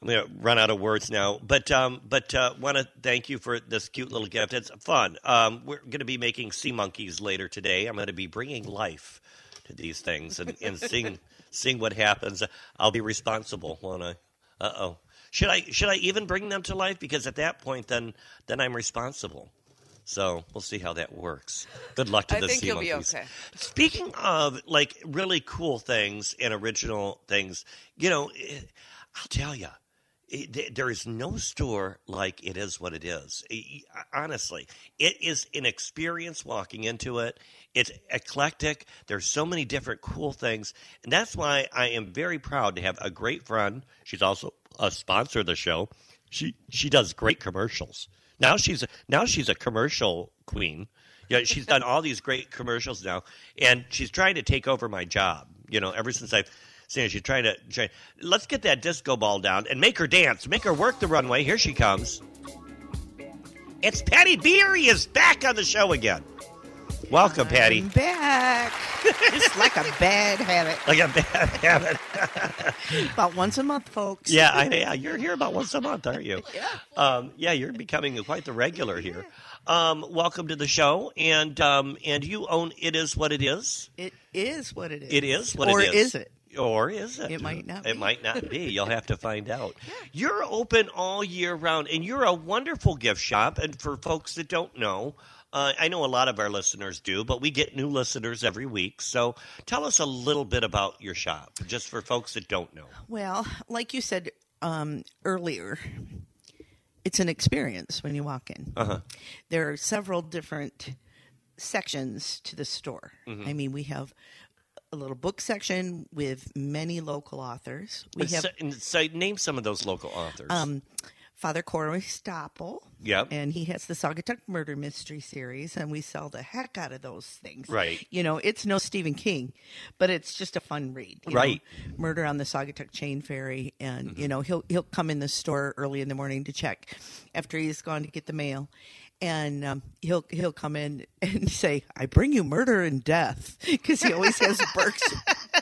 I'm going to run out of words now, but um, but uh, want to thank you for this cute little gift. It's fun. Um, we're going to be making sea monkeys later today. I'm going to be bringing life to these things and, and seeing seeing what happens. I'll be responsible, won't I? Uh oh. Should I should I even bring them to life? Because at that point, then then I'm responsible. So we'll see how that works. Good luck to I the think sea you'll be okay. Speaking of like really cool things and original things, you know, eh, I'll tell you, th- there is no store like it is what it is. I- I- Honestly, it is an experience walking into it. It's eclectic. There's so many different cool things, and that's why I am very proud to have a great friend. She's also a sponsor of the show. She she does great commercials. Now she's now she's a commercial queen. Yeah, she's done all these great commercials now, and she's trying to take over my job. You know, ever since I've seen her, she's trying to. Try, let's get that disco ball down and make her dance, make her work the runway. Here she comes. It's Patti Beery is back on the show again. Welcome, Patti. I'm back. it's like a bad habit. Like a bad habit. About once a month, folks. yeah, I, yeah, you're here about once a month, aren't you? Yeah. Um, yeah, you're becoming quite the regular here. Um, welcome to the show, and um, and you own it is what it is. It is what it is. It is what or it is. is it? Or is it? It might not It be. might not be. You'll have to find out. You're open all year round, and you're a wonderful gift shop. And for folks that don't know, uh, I know a lot of our listeners do, but we get new listeners every week. So tell us a little bit about your shop, just for folks that don't know. Well, like you said um, earlier, it's an experience when you walk in. Uh-huh. There are several different sections to the store. Mm-hmm. I mean, we have a little book section with many local authors. We have so, and so name some of those local authors. um, Father Corey Stoppel. Yep. And he has the Saugatuck Murder Mystery Series, and we sell the heck out of those things. Right. You know, it's no Stephen King, but it's just a fun read. you know. Right. Murder on the Saugatuck Chain Ferry, and Mm-hmm. you know he'll he'll come in the store early in the morning to check after he's gone to get the mail. And um, he'll he'll come in and say, "I bring you murder and death," because he always has books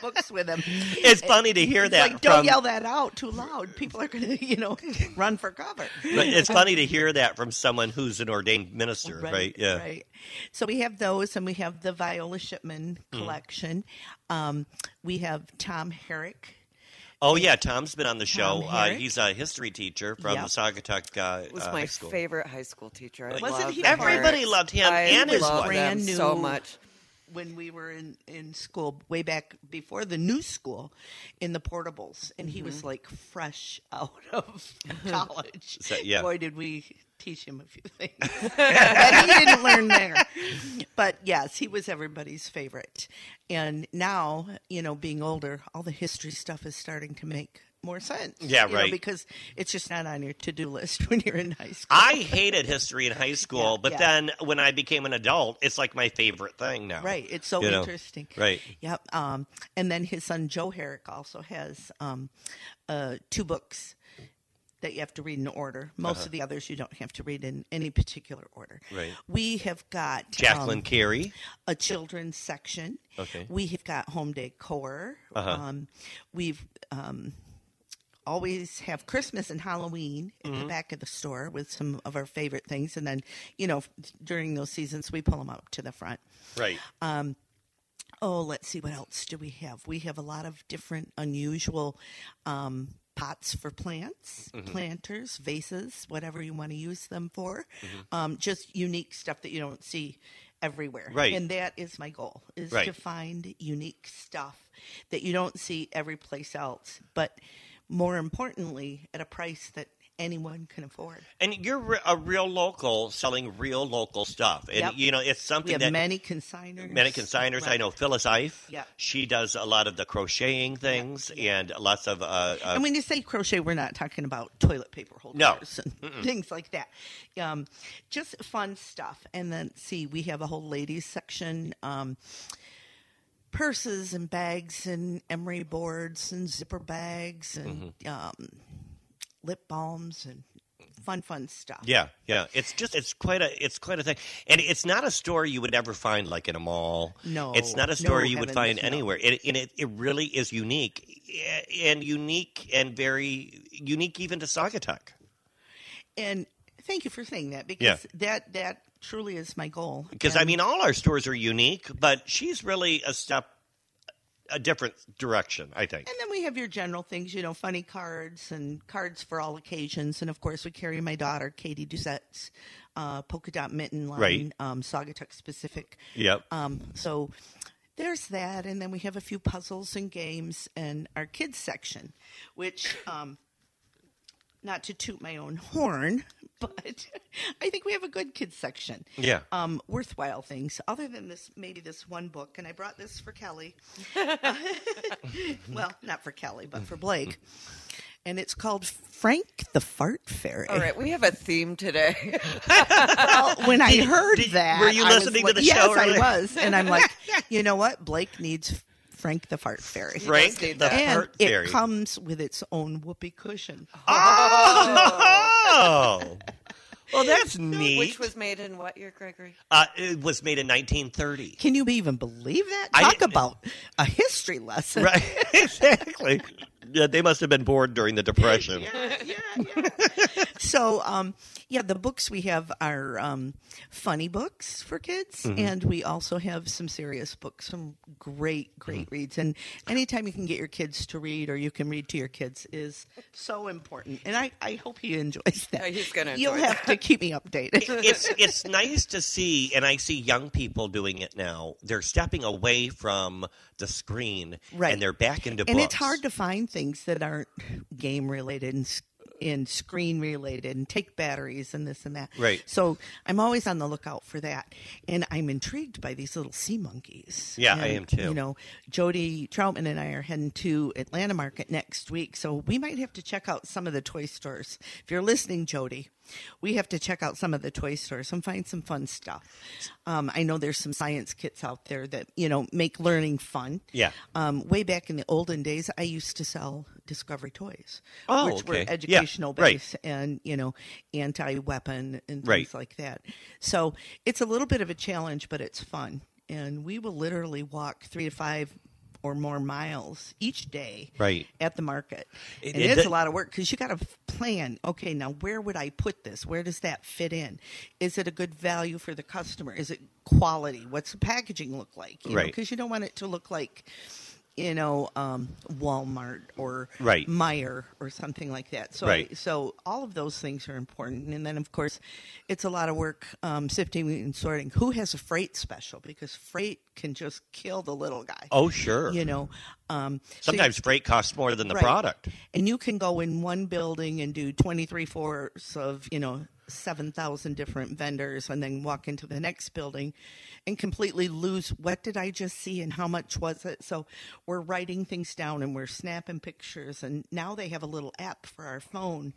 books with him. it's funny to hear It's that. like, don't from, yell that out too loud. People are going to, you know, run for cover. but it's funny to hear that from someone who's an ordained minister, right? Yeah. Right. So we have those, and we have the Viola Shipman Mm. collection. Um, we have Tom Herrick. Oh yeah, Tom's been on the show. Uh, he's a history teacher from Yep. the Saugatuck uh, was uh, my high favorite high school teacher. I Wasn't loved he them. Everybody loved him I and his wife. Brand new. so much. When we were in, in school, way back before the new school, in the portables, and he Mm-hmm. was like fresh out of college. So, yeah. Boy, did we teach him a few things that he didn't learn there. But yes, he was everybody's favorite. And now, you know, being older, all the history stuff is starting to make more sense. Yeah, you know, right. because it's just not on your to do list when you're in high school. I hated history in high school, Yeah, but yeah. then when I became an adult, it's like my favorite thing now. Right. It's so You know, interesting. right. Yep. Um, and then his son Joe Herrick also has um, uh, two books that you have to read in order. Most of the others you don't have to read in any particular order. Uh-huh. Right. We have got Jacqueline um, Carey. a children's section. Okay. We have got home decor. Uh-huh. Um, we've um, always have Christmas and Halloween at Mm-hmm. the back of the store with some of our favorite things, and then you know during those seasons we pull them up to the front. Right. Oh, let's see what else do we have. We have a lot of different unusual um, pots for plants, Mm-hmm. planters, vases, whatever you want to use them for. Um, just unique stuff that you don't see everywhere. Right. And that is my goal is Right. to find unique stuff that you don't see every place else, but more importantly, at a price that anyone can afford. And you're a real local selling real local stuff. And, Yep. you know, it's We something have that. many consigners. Many consigners. I know Phyllis Ife. Yeah. She does a lot of the crocheting things and lots of. Uh, uh, And when you say crochet, we're not talking about toilet paper holders No. and things like that. Um, just fun stuff. And then, see, we have a whole ladies section. Um, purses and bags and emery boards and zipper bags and Mm-hmm. um, lip balms and fun, fun stuff. Yeah, yeah. It's just it's quite a it's quite a thing, and it's not a store you would ever find like in a mall. No, it's not a no, store you would find no. anywhere. It, and it it really is unique, eh, and unique and very unique even to Saugatuck. And thank you for saying that because Yeah. that, that truly is my goal. Because I mean, all our stores are unique, but she's really a step a different direction. I think. And then we have your general things, you know, funny cards and cards for all occasions. And of course, we carry my daughter, Katie Doucette's uh, polka dot mitten line, Right. um, Saugatuck specific. Yep. Um, so there's that. And then we have a few puzzles and games and our kids section, which um, not to toot my own horn, but I think we have a good kids section. Yeah. Um, worthwhile things, other than this, maybe this one book, and I brought this for Kelly. well, not for Kelly, but for Blake. And it's called Frank the Fart Fairy. All right, we have a theme today. Well, when I heard did- that, were you I was listening to like- the yes, show I was, and I'm like, you know what? Blake needs Frank the Fart Fairy. Frank need the that. and Fart it comes with its own whoopee cushion. Oh, well, that's neat. Which was made in what year, Gregory? uh, it was made in 1930. Can you even believe that? Talk didn't- about a history lesson. Right, exactly. Yeah, they must have been bored during the Depression. So, um, yeah, the books we have are um, funny books for kids, Mm-hmm. and we also have some serious books, some great, great reads. And anytime you can get your kids to read, or you can read to your kids, is so important. And I, I hope he enjoys that. He's gonna You'll enjoy have to keep me updated. it's it's nice to see, and I see young people doing it now. They're stepping away from the screen, Right. and they're back into books. and books. it's hard to find things that aren't game related and, and screen related and take batteries and this and that. Right. So I'm always on the lookout for that, and I'm intrigued by these little sea monkeys. Yeah, I am too. You know, Jody Troutman and I are heading to Atlanta Market next week, so we might have to check out some of the toy stores. If you're listening, Jody. We have to check out some of the toy stores and find some fun stuff. Um, I know there's some science kits out there that you know make learning fun. Yeah. Um, way back in the olden days, I used to sell Discovery toys, Oh, which were okay. Yeah, educational right. based and you know anti-weapon and things Right. like that. So it's a little bit of a challenge, but it's fun. And we will literally walk three to five or more miles each day Right. at the market. It- and it- it's that- a lot of work because you got to plan. Okay, now where would I put this? Where does that fit in? Is it a good value for the customer? Is it quality? What's the packaging look like? You Right. Because you don't want it to look like, you know, um, Walmart or Right. Meijer or something like that. So, Right. so all of those things are important. And then, of course, it's a lot of work um, sifting and sorting. Who has a freight special? Because freight can just kill the little guy. Oh, sure. You know, um, so Sometimes freight costs more than the Right. product. and you can go in one building and do 23 fourths of, you know, 7,000 different vendors and then walk into the next building and completely lose what did I just see and how much was it? So we're writing things down and we're snapping pictures. And now they have a little app for our phone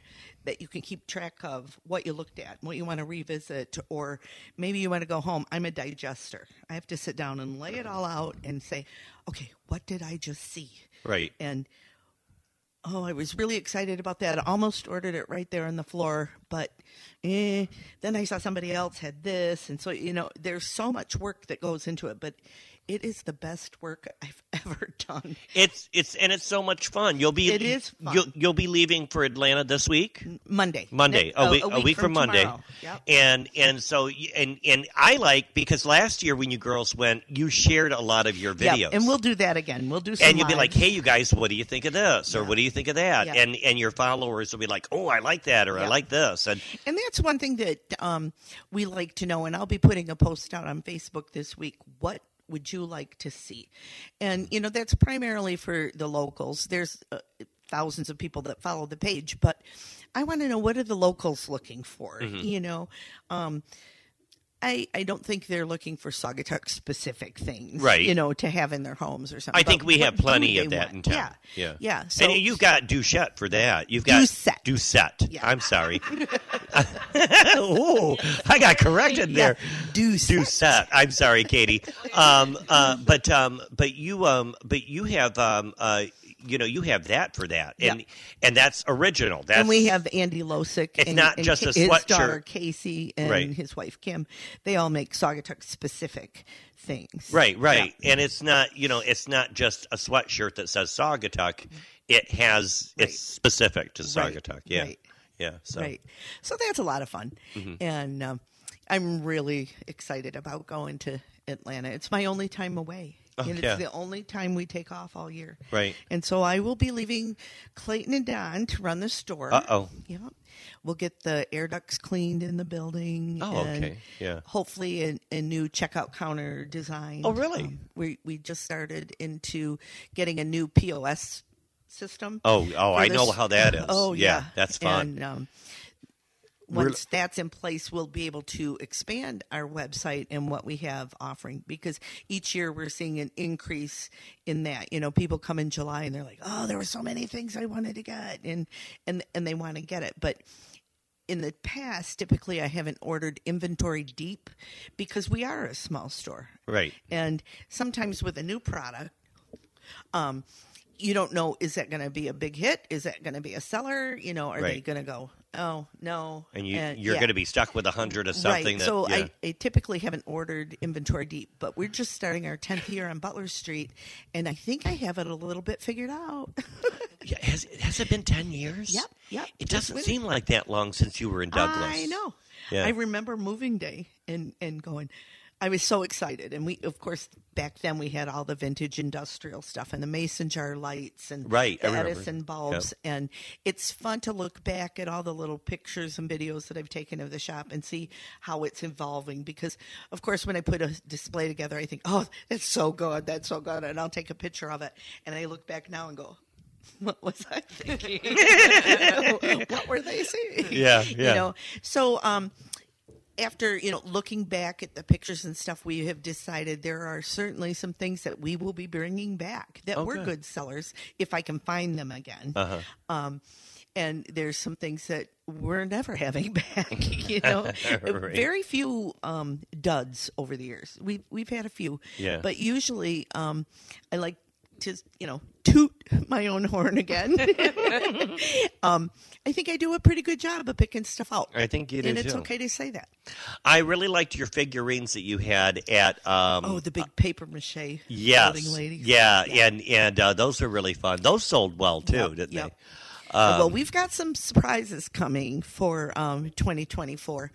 that you can keep track of what you looked at, what you want to revisit, or maybe you want to go home. I'm a digester. I have to sit down and lay it all out and say, okay, what did I just see? Right. And oh, I was really excited about that. I almost ordered it right there on the floor, but eh, then I saw somebody else had this, and so you know, there's so much work that goes into it, but it is the best work I've ever done. It's it's and it's so much fun. You'll be It is fun. You'll, you'll be leaving for Atlanta this week. Monday, Monday, Ne- a, week, a week, from, Monday. Yep. and and so and and I like because last year when you girls went, you shared a lot of your Yep, videos, and we'll do that again. We'll do some and you'll be like, "Hey, you guys, what do you think of this?" or Yeah. "What do you think of that?" Yeah. and and your followers will be like, "Oh, I like that," or "I like this," and And that's one thing that um, we like to know. And I'll be putting a post out on Facebook this week. What would you like to see? And, you know, that's primarily for the locals. There's uh, thousands of people that follow the page, but I want to know what are the locals looking for? Mm-hmm. You know, um, I, I don't think they're looking for Saugatuck specific things, Right. You know, to have in their homes or something. I think But we have plenty of that want. in town. Yeah, yeah, yeah. So and you've got Doucette for that. You've got Doucette. Doucette. Yeah. I'm sorry. oh, I got corrected there. Deuce. Doucette. I'm sorry, Katie. Um, uh, but um, but you um, but you have um, uh, you know, you have that for that, and Yeah. and that's original. That's and we have Andy Losick. It's and, not and just a sweatshirt. his daughter Casey and Right. his wife Kim. They all make Saugatuck specific things. Right, right. And it's not, you know, it's not just a sweatshirt that says Saugatuck. It has, Right. it's specific to Right, Saugatuck. Yeah. right. Yeah. So, Right. So that's a lot of fun, Mm-hmm. and um, I'm really excited about going to Atlanta. It's my only time away. And yeah. it's the only time we take off all year. Right. And so I will be leaving Clayton and Don to run the store. Uh-oh. Yep. We'll get the air ducts cleaned in the building. Oh, and okay. Yeah. Hopefully a, a new checkout counter design. Um, Oh, really? we we just started into getting a new POS system. Oh, oh, I know how that is. Oh, Yeah, yeah, that's fun. And um, Once that's in place, we'll be able to expand our website and what we have offering because each year we're seeing an increase in that. You know, people come in July and they're like, "Oh, there were so many things I wanted to get," and and and they want to get it, but in the past, typically I haven't ordered inventory deep because we are a small store. Right. And sometimes with a new product, um, you don't know is that going to be a big hit? Is that going to be a seller? You know, are they going to go, oh no? And you, And- you're yeah. going to be stuck with a hundred of something. Right. That, so yeah. I, I typically haven't ordered inventory deep, but we're just starting our tenth year on Butler Street, and I think I have it a little bit figured out. Yeah, has, has it been 10 years? Yep, yep, It doesn't seem like that long since you were in Douglas. I know. Yeah. I remember moving day and and going. I was so excited, and we, of course, back then we had all the vintage industrial stuff and the mason jar lights and Right, I the remember. Edison bulbs, and it's fun to look back at all the little pictures and videos that I've taken of the shop and see how it's evolving. Because, of course, when I put a display together, I think, "Oh, that's so good, that's so good," and I'll take a picture of it, and I look back now and go. What was I thinking? what were they saying? Yeah, You yeah. know, so um, after you know looking back at the pictures and stuff, we have decided there are certainly some things that we will be bringing back that Oh, were good. good sellers if I can find them again. Uh-huh. Um, and there's some things that we're never having back. You know, Right. very few um, duds over the years. We've we've had a few, Yeah. but usually um, I like to you know toot my own horn again. um, I think I do a pretty good job of picking stuff out. I think you do and it's too. okay to say that. I really liked your figurines that you had at. Um, Oh, the big paper mache yes, building ladies. yeah, and and uh, those are really fun. Those sold well too, Yep, didn't yep. they? well, Um, we've got some surprises coming for um, 2024.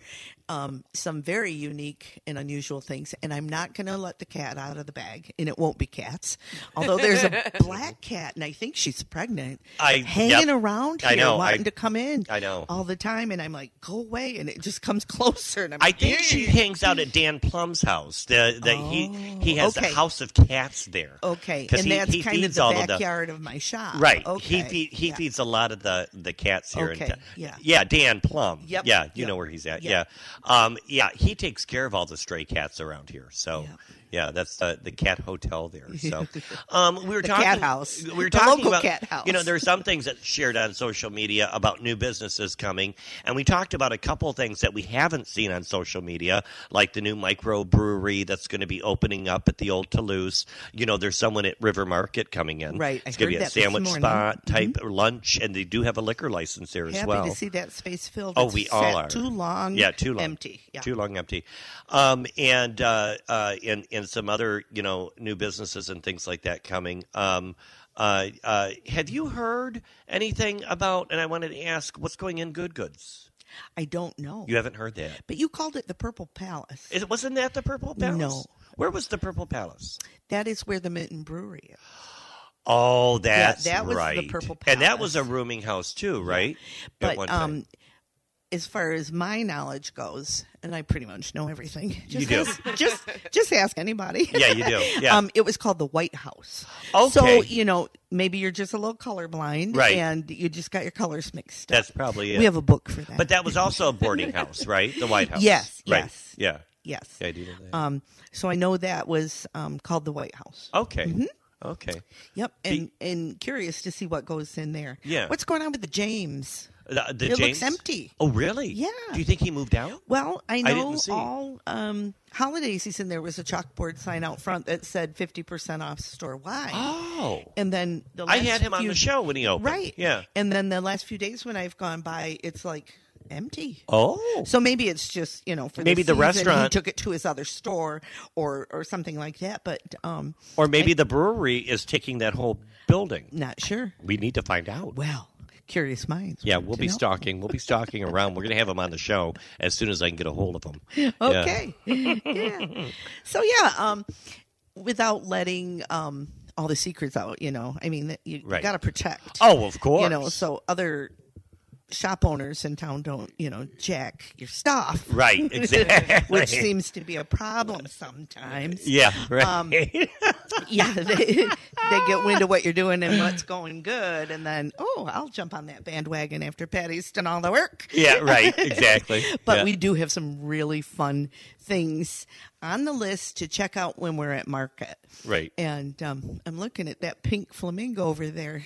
Um, some very unique and unusual things, and I'm not going to let the cat out of the bag, and it won't be cats. Although there's a black cat, and I think she's pregnant, I- hanging yep. around here, I know, wanting I- to come in. I know. all the time, and I'm like, go away, and it just comes closer, and I'm I like, think she hangs out at Dan Plum's house. The, the, he he has Oh, okay. a house of cats there. Okay, and he- that's he kind of the all of backyard of, my shop. Right. Okay. He feed, he yeah. feeds a lot of the the cats here. Okay, In yeah. Yeah. Dan Plum. Yep, Yeah. You yep, know where he's at. yep. Yeah. Um. Yeah. He takes care of all the stray cats around here. So. Yep. Yeah, that's the the cat hotel there. So, um, we were The talking cat house. We were The talking about cat house. You know, there's some things that shared on social media about new businesses coming, and we talked about a couple things that we haven't seen on social media, like the new micro brewery that's going to be opening up at the old Toulouse. You know, there's someone at River Market coming in. Right, I It's going to be a sandwich spot type lunch, and they do have a liquor license there as Happy well. to see that space filled. Oh, It's we all are. Too long. Yeah, too long. Empty. Yeah. Too long empty. Um, and uh, uh, and and some other you know new businesses and things like that coming. Um, uh, uh, have you heard anything about? And I wanted to ask, what's going in Good Goods? I don't know. You haven't heard that? But you called it the Purple Palace. It wasn't that the Purple Palace? No. Where was the Purple Palace? that is where the Mitten Brewery is. Oh, that's that was the right. Purple And that was a rooming house too, right? At But one time. um, as far as my knowledge goes, and I pretty much know everything. Just do. Ask, just just ask anybody. Yeah, you do. Yeah. Um, it was called the White House. Okay. So you know, maybe you're just a little colorblind, Right. And you just got your colors mixed up. that's probably it. We have a book for that. but that was also a boarding house, right? The White House. Yes, Right. yes. Yeah. yes. Yeah, I do know that. Um, so I know that was um, called the White House. Okay. Mm-hmm. Okay. Yep, and and curious to see what goes in there. Yeah. what's going on with the James? The, the It James? looks empty. Oh, really? Yeah. Do you think he moved out? Well, I know see. all um, holiday season there was a chalkboard sign out front that said fifty percent off store wide. Oh. And then the I had him on the show when he opened. right? Yeah. And then the last few days when I've gone by, it's like empty. Oh. So maybe it's just you know for Maybe the, the restaurant- he took it to his other store or or something like that. But um, Or maybe the brewery is taking that whole building. not sure. We need to find out. Well, curious minds. Yeah, we'll be know. stalking. We'll be stalking around. We're going to have him on the show as soon as I can get a hold of him. Yeah. Okay. yeah. So yeah, um, without letting um all the secrets out, you know, I mean, you, Right. got to protect. Oh, of course. You know, so other shop owners in town don't, you know, jack your stuff. Right, exactly. Which seems to be a problem sometimes. Yeah, right. Um, yeah, they, they get wind of what you're doing and what's going good, and then oh, I'll jump on that bandwagon after Patti's done all the work. yeah, right, exactly. But Yeah. we do have some really fun things on the list to check out when we're at market. Right. And um, I'm looking at that pink flamingo over there.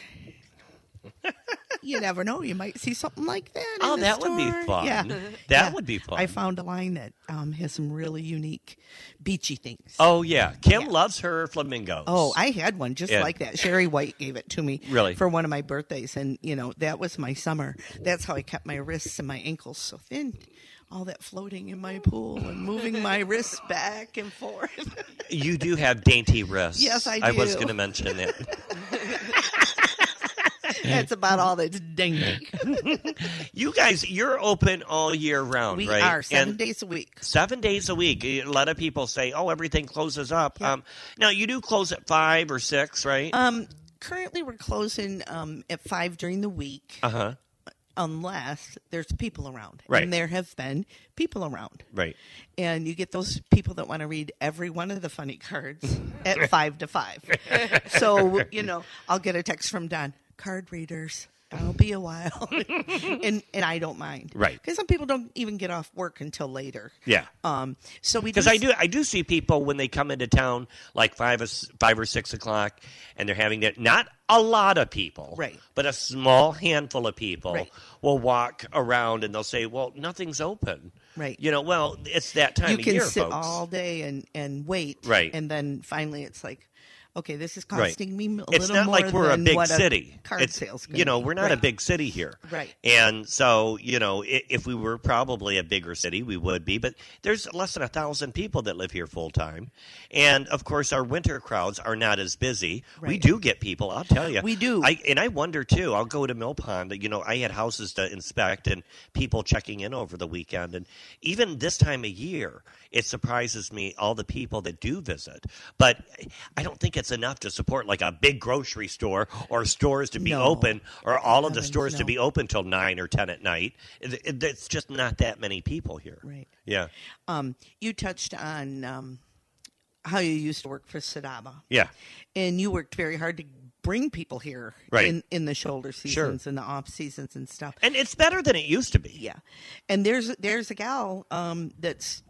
You never know; you might see something like that. Oh, that would be fun. Yeah, That Yeah. would be fun. I found a line that um, has some really unique beachy things. Oh yeah, Kim Yeah. loves her flamingos. Oh, I had one just Yeah. like that. Sherry White gave it to me Really? for one of my birthdays, and you know that was my summer. That's how I kept my wrists and my ankles so thin. All that floating in my pool and moving my wrists back and forth. you do have dainty wrists. Yes, I do. I was going to mention that. That's about all that's dainty. You guys, you're open all year round, We right? are seven And days a week. Seven days a week. A lot of people say, "Oh, everything closes up." Um, now you do close at five or six, right? Um, currently, we're closing um, at five during the week, Uh huh. unless there's people around. Right. And there have been people around. Right. and you get those people that want to read every one of the funny cards at five to five. So you know, I'll get a text from Don. Card readers. That'll be a while, and and I don't mind, Right. Because some people don't even get off work until later. Yeah. Um. So we Because I do, I do see people when they come into town like five, or five or six o'clock, and they're having that. Not a lot of people, Right. But a small handful of people Right. will walk around and they'll say, "Well, nothing's open." Right. You know, well, it's that time You of can sit folks. all day and and wait, Right. And then finally, it's like, okay, this is Right. costing me a it's little not more like we're a big city. card it's sales. you know we're not a big city here, Right. And so you know if we were probably a bigger city, we would be. But there's less than a thousand people that live here full time, and of course our winter crowds are not as busy. We do get people, I'll tell you. We do. I, and I wonder too. I'll go to Mill Pond. You know, I had houses to inspect and people checking in over the weekend, and even this time of year, it surprises me all the people that do visit. But I don't think it's enough to support like a big grocery store or stores to be No. open or all of the stores to be open till nine or ten at night. It, it, it's just not that many people here. Right. Yeah. Um, you touched on um, how you used to work for Sadaba. Yeah. and you worked very hard to bring people here Right. in, in the shoulder Sure. seasons and the off seasons and stuff. And it's better than it used to be. Yeah, and there's there's a gal um, that's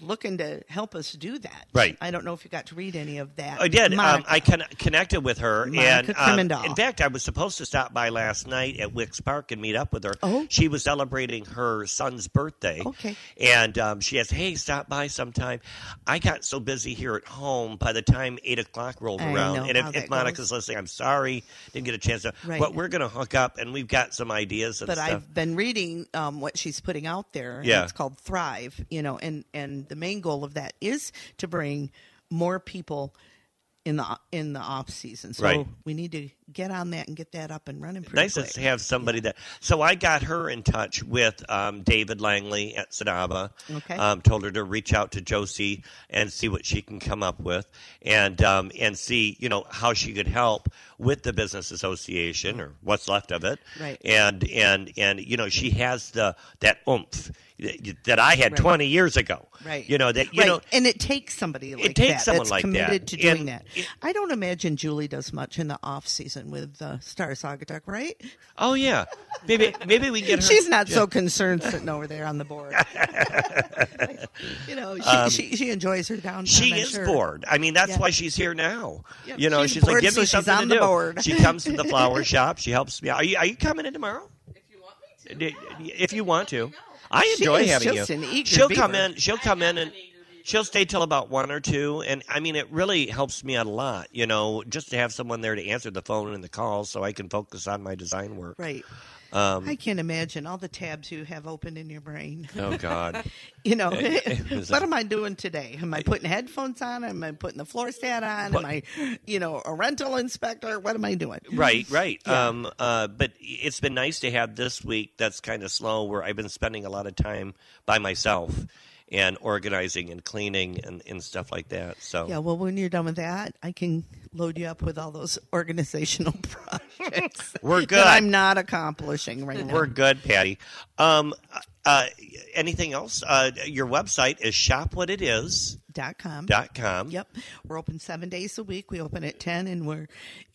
looking to help us do that. Right. I don't know if you got to read any of that. I did. Um, I con- connected with her, Monica and um, in fact, I was supposed to stop by last night at Wicks Park and meet up with her. Oh. She was celebrating her son's birthday. Okay. And um, she asked, "Hey, stop by sometime." I got so busy here at home. By the time eight o'clock rolled I around, and if, if Monica's goes. listening, I'm sorry, didn't get a chance to. Right. But we're going to hook up, and we've got some ideas and but stuff. I've been reading um, what she's putting out there. Yeah. it's called Thrive. You know, and and the main goal of that is to bring more people in the in the off season. So Right. we need to get on that and get that up and running. Pretty nice quick. to have somebody that. So I got her in touch with um, David Langley at Sadaba. Okay. Um, told her to reach out to Josie and see what she can come up with, and um, and see you know how she could help with the business association or what's left of it. Right. And and and you know she has the that oomph that that I had Right. 20 years ago. Right. You know that you right. know and it takes somebody like it takes that someone that's like committed that. to doing And that. it- I don't imagine Julie does much in the off season with uh, Star Saugatuck, right? oh yeah maybe maybe we can get her. She's not yeah. so concerned sitting over there on the board. you know, she, she she enjoys her downtime. Um, She I'm is sure. bored. I mean, that's Yeah. why she's here now. Yep, You know, she's she's, like, bored, give so me she's something on to the do. board. She comes to the flower shop. She helps me. Are you Are you coming in tomorrow? If you want me to. If you want to, I enjoy having you. she'll come in. She'll come in and. She'll stay till about one or two, and I mean, it really helps me out a lot, you know, just to have someone there to answer the phone and the calls, so I can focus on my design work. Right. Um, I can't imagine all the tabs you have open in your brain. oh God, You know, what am I doing today? Am I putting headphones on? Am I putting the floor stand on? Am I, you know, a rental inspector? What am I doing? Right, right. Yeah. Um, uh, but it's been nice to have this week that's kind of slow where I've been spending a lot of time by myself. and organizing and cleaning and, and stuff like that. So Yeah, well, when you're done with that, I can load you up with all those organizational projects. We're good. I'm not accomplishing right now. We're good, Patti. Um, uh, anything else? Uh, your website is shopwhatitis.com. Dot com. Yep. We're open seven days a week. We open at 10 and we're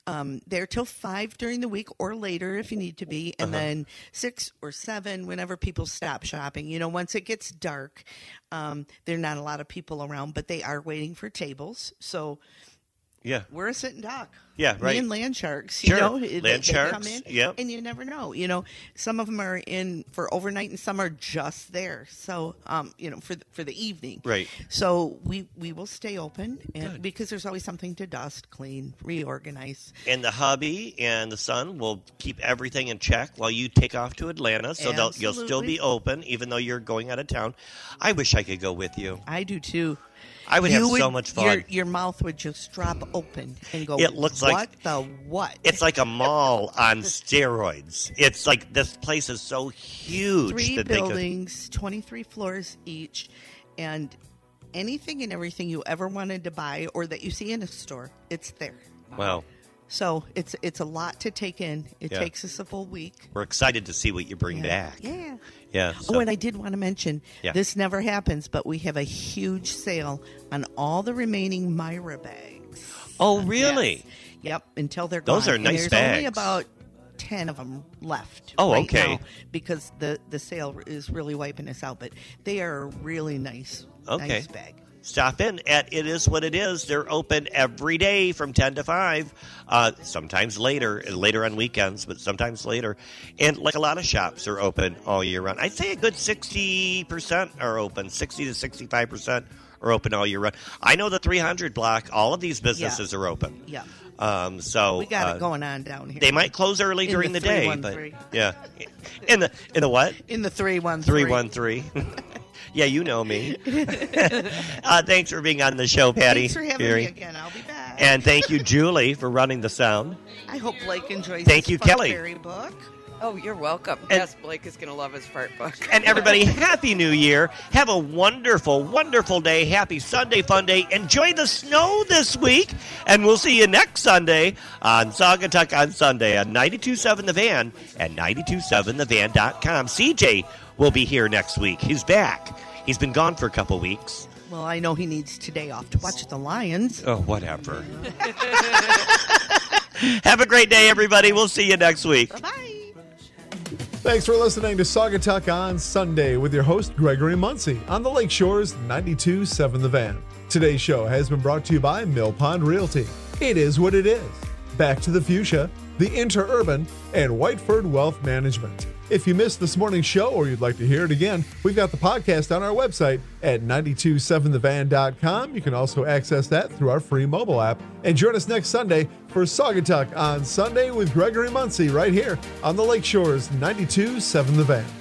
um, there till 5 during the week or later if you need to be. And Uh-huh. then 6 or 7 whenever people stop shopping. You know, once it gets dark, um, there are not a lot of people around, but they are waiting for tables. So Yeah. we're a sit and dock. Yeah, right. Me and land sharks. Sure. You know, they- Land they come in, yep. And you never know. You know, some of them are in for overnight, and some are just there. So, um, you know, for the, for the evening. Right. So we we will stay open, and Good. because there's always something to dust, clean, reorganize. And the hubby and the son will keep everything in check while you take off to Atlanta. So they'll, you'll still be open, even though you're going out of town. I wish I could go with you. I do too. I would You have so much fun. Your, your mouth would just drop open and go. It looks what like- the what? It's like a mall on steroids. It's like this place is so huge three that they could. buildings, 23 floors each, and anything and everything you ever wanted to buy or that you see in a store, it's there. Wow. So it's it's a lot to take in. It Yeah. takes us a full week. We're excited to see what you bring back. Yeah. Yeah. Oh, and I did want to mention Yeah. this never happens, but we have a huge sale on all the remaining Myra bags. oh, really? Yep, until they're Those gone. are And nice there's only about ten of them left. Oh, right okay. now because the the sale is really wiping us out. But they are a really nice, Okay. nice bag. Stop in at It Is What It Is. They're open every day from 10 to 5, uh, sometimes later, later on weekends, but sometimes later. And like a lot of shops are open all year round. I'd say a good 60% are open, 60 to 65% are open all year round. I know the 300 block, all of these businesses are open. Yeah, Um, so we got uh, it going on down here. They might close early In during the the, day, but yeah. In the in the what? in the three one Three one three. Yeah, you know me. uh, thanks for being on the show, Patti. Thanks for having Gary. me again. I'll be back. And thank you, Julie, for running the sound. I hope Blake enjoys. Thank his you, Kelly. Fairy book. Oh, you're welcome. And- yes, Blake is going to love his fart book. And everybody, Happy New Year. Have a wonderful, wonderful day. Happy Sunday, fun day. Enjoy the snow this week. And we'll see you next Sunday on Saugatuck on Sunday on 92.7 The Van and 92.7thevan.com. CJ will be here next week. He's back. He's been gone for a couple weeks. Well, I know he needs today off to watch the Lions. Oh, whatever. Have a great day, everybody. We'll see you next week. Bye. Thanks for listening to Saugatuck on Sunday with your host, Gregory Muncie, on the Lake Shores 92.7 The Van. Today's show has been brought to you by Mill Pond Realty. It is what it is. Back to the Fuchsia, the Interurban, and Whiteford Wealth Management. If you missed this morning's show or you'd like to hear it again, we've got the podcast on our website at 927thevan.com. You can also access that through our free mobile app. And join us next Sunday for Saugatuck on Sunday with Gregory Muncie right here on the Lake Shores 927 The Van.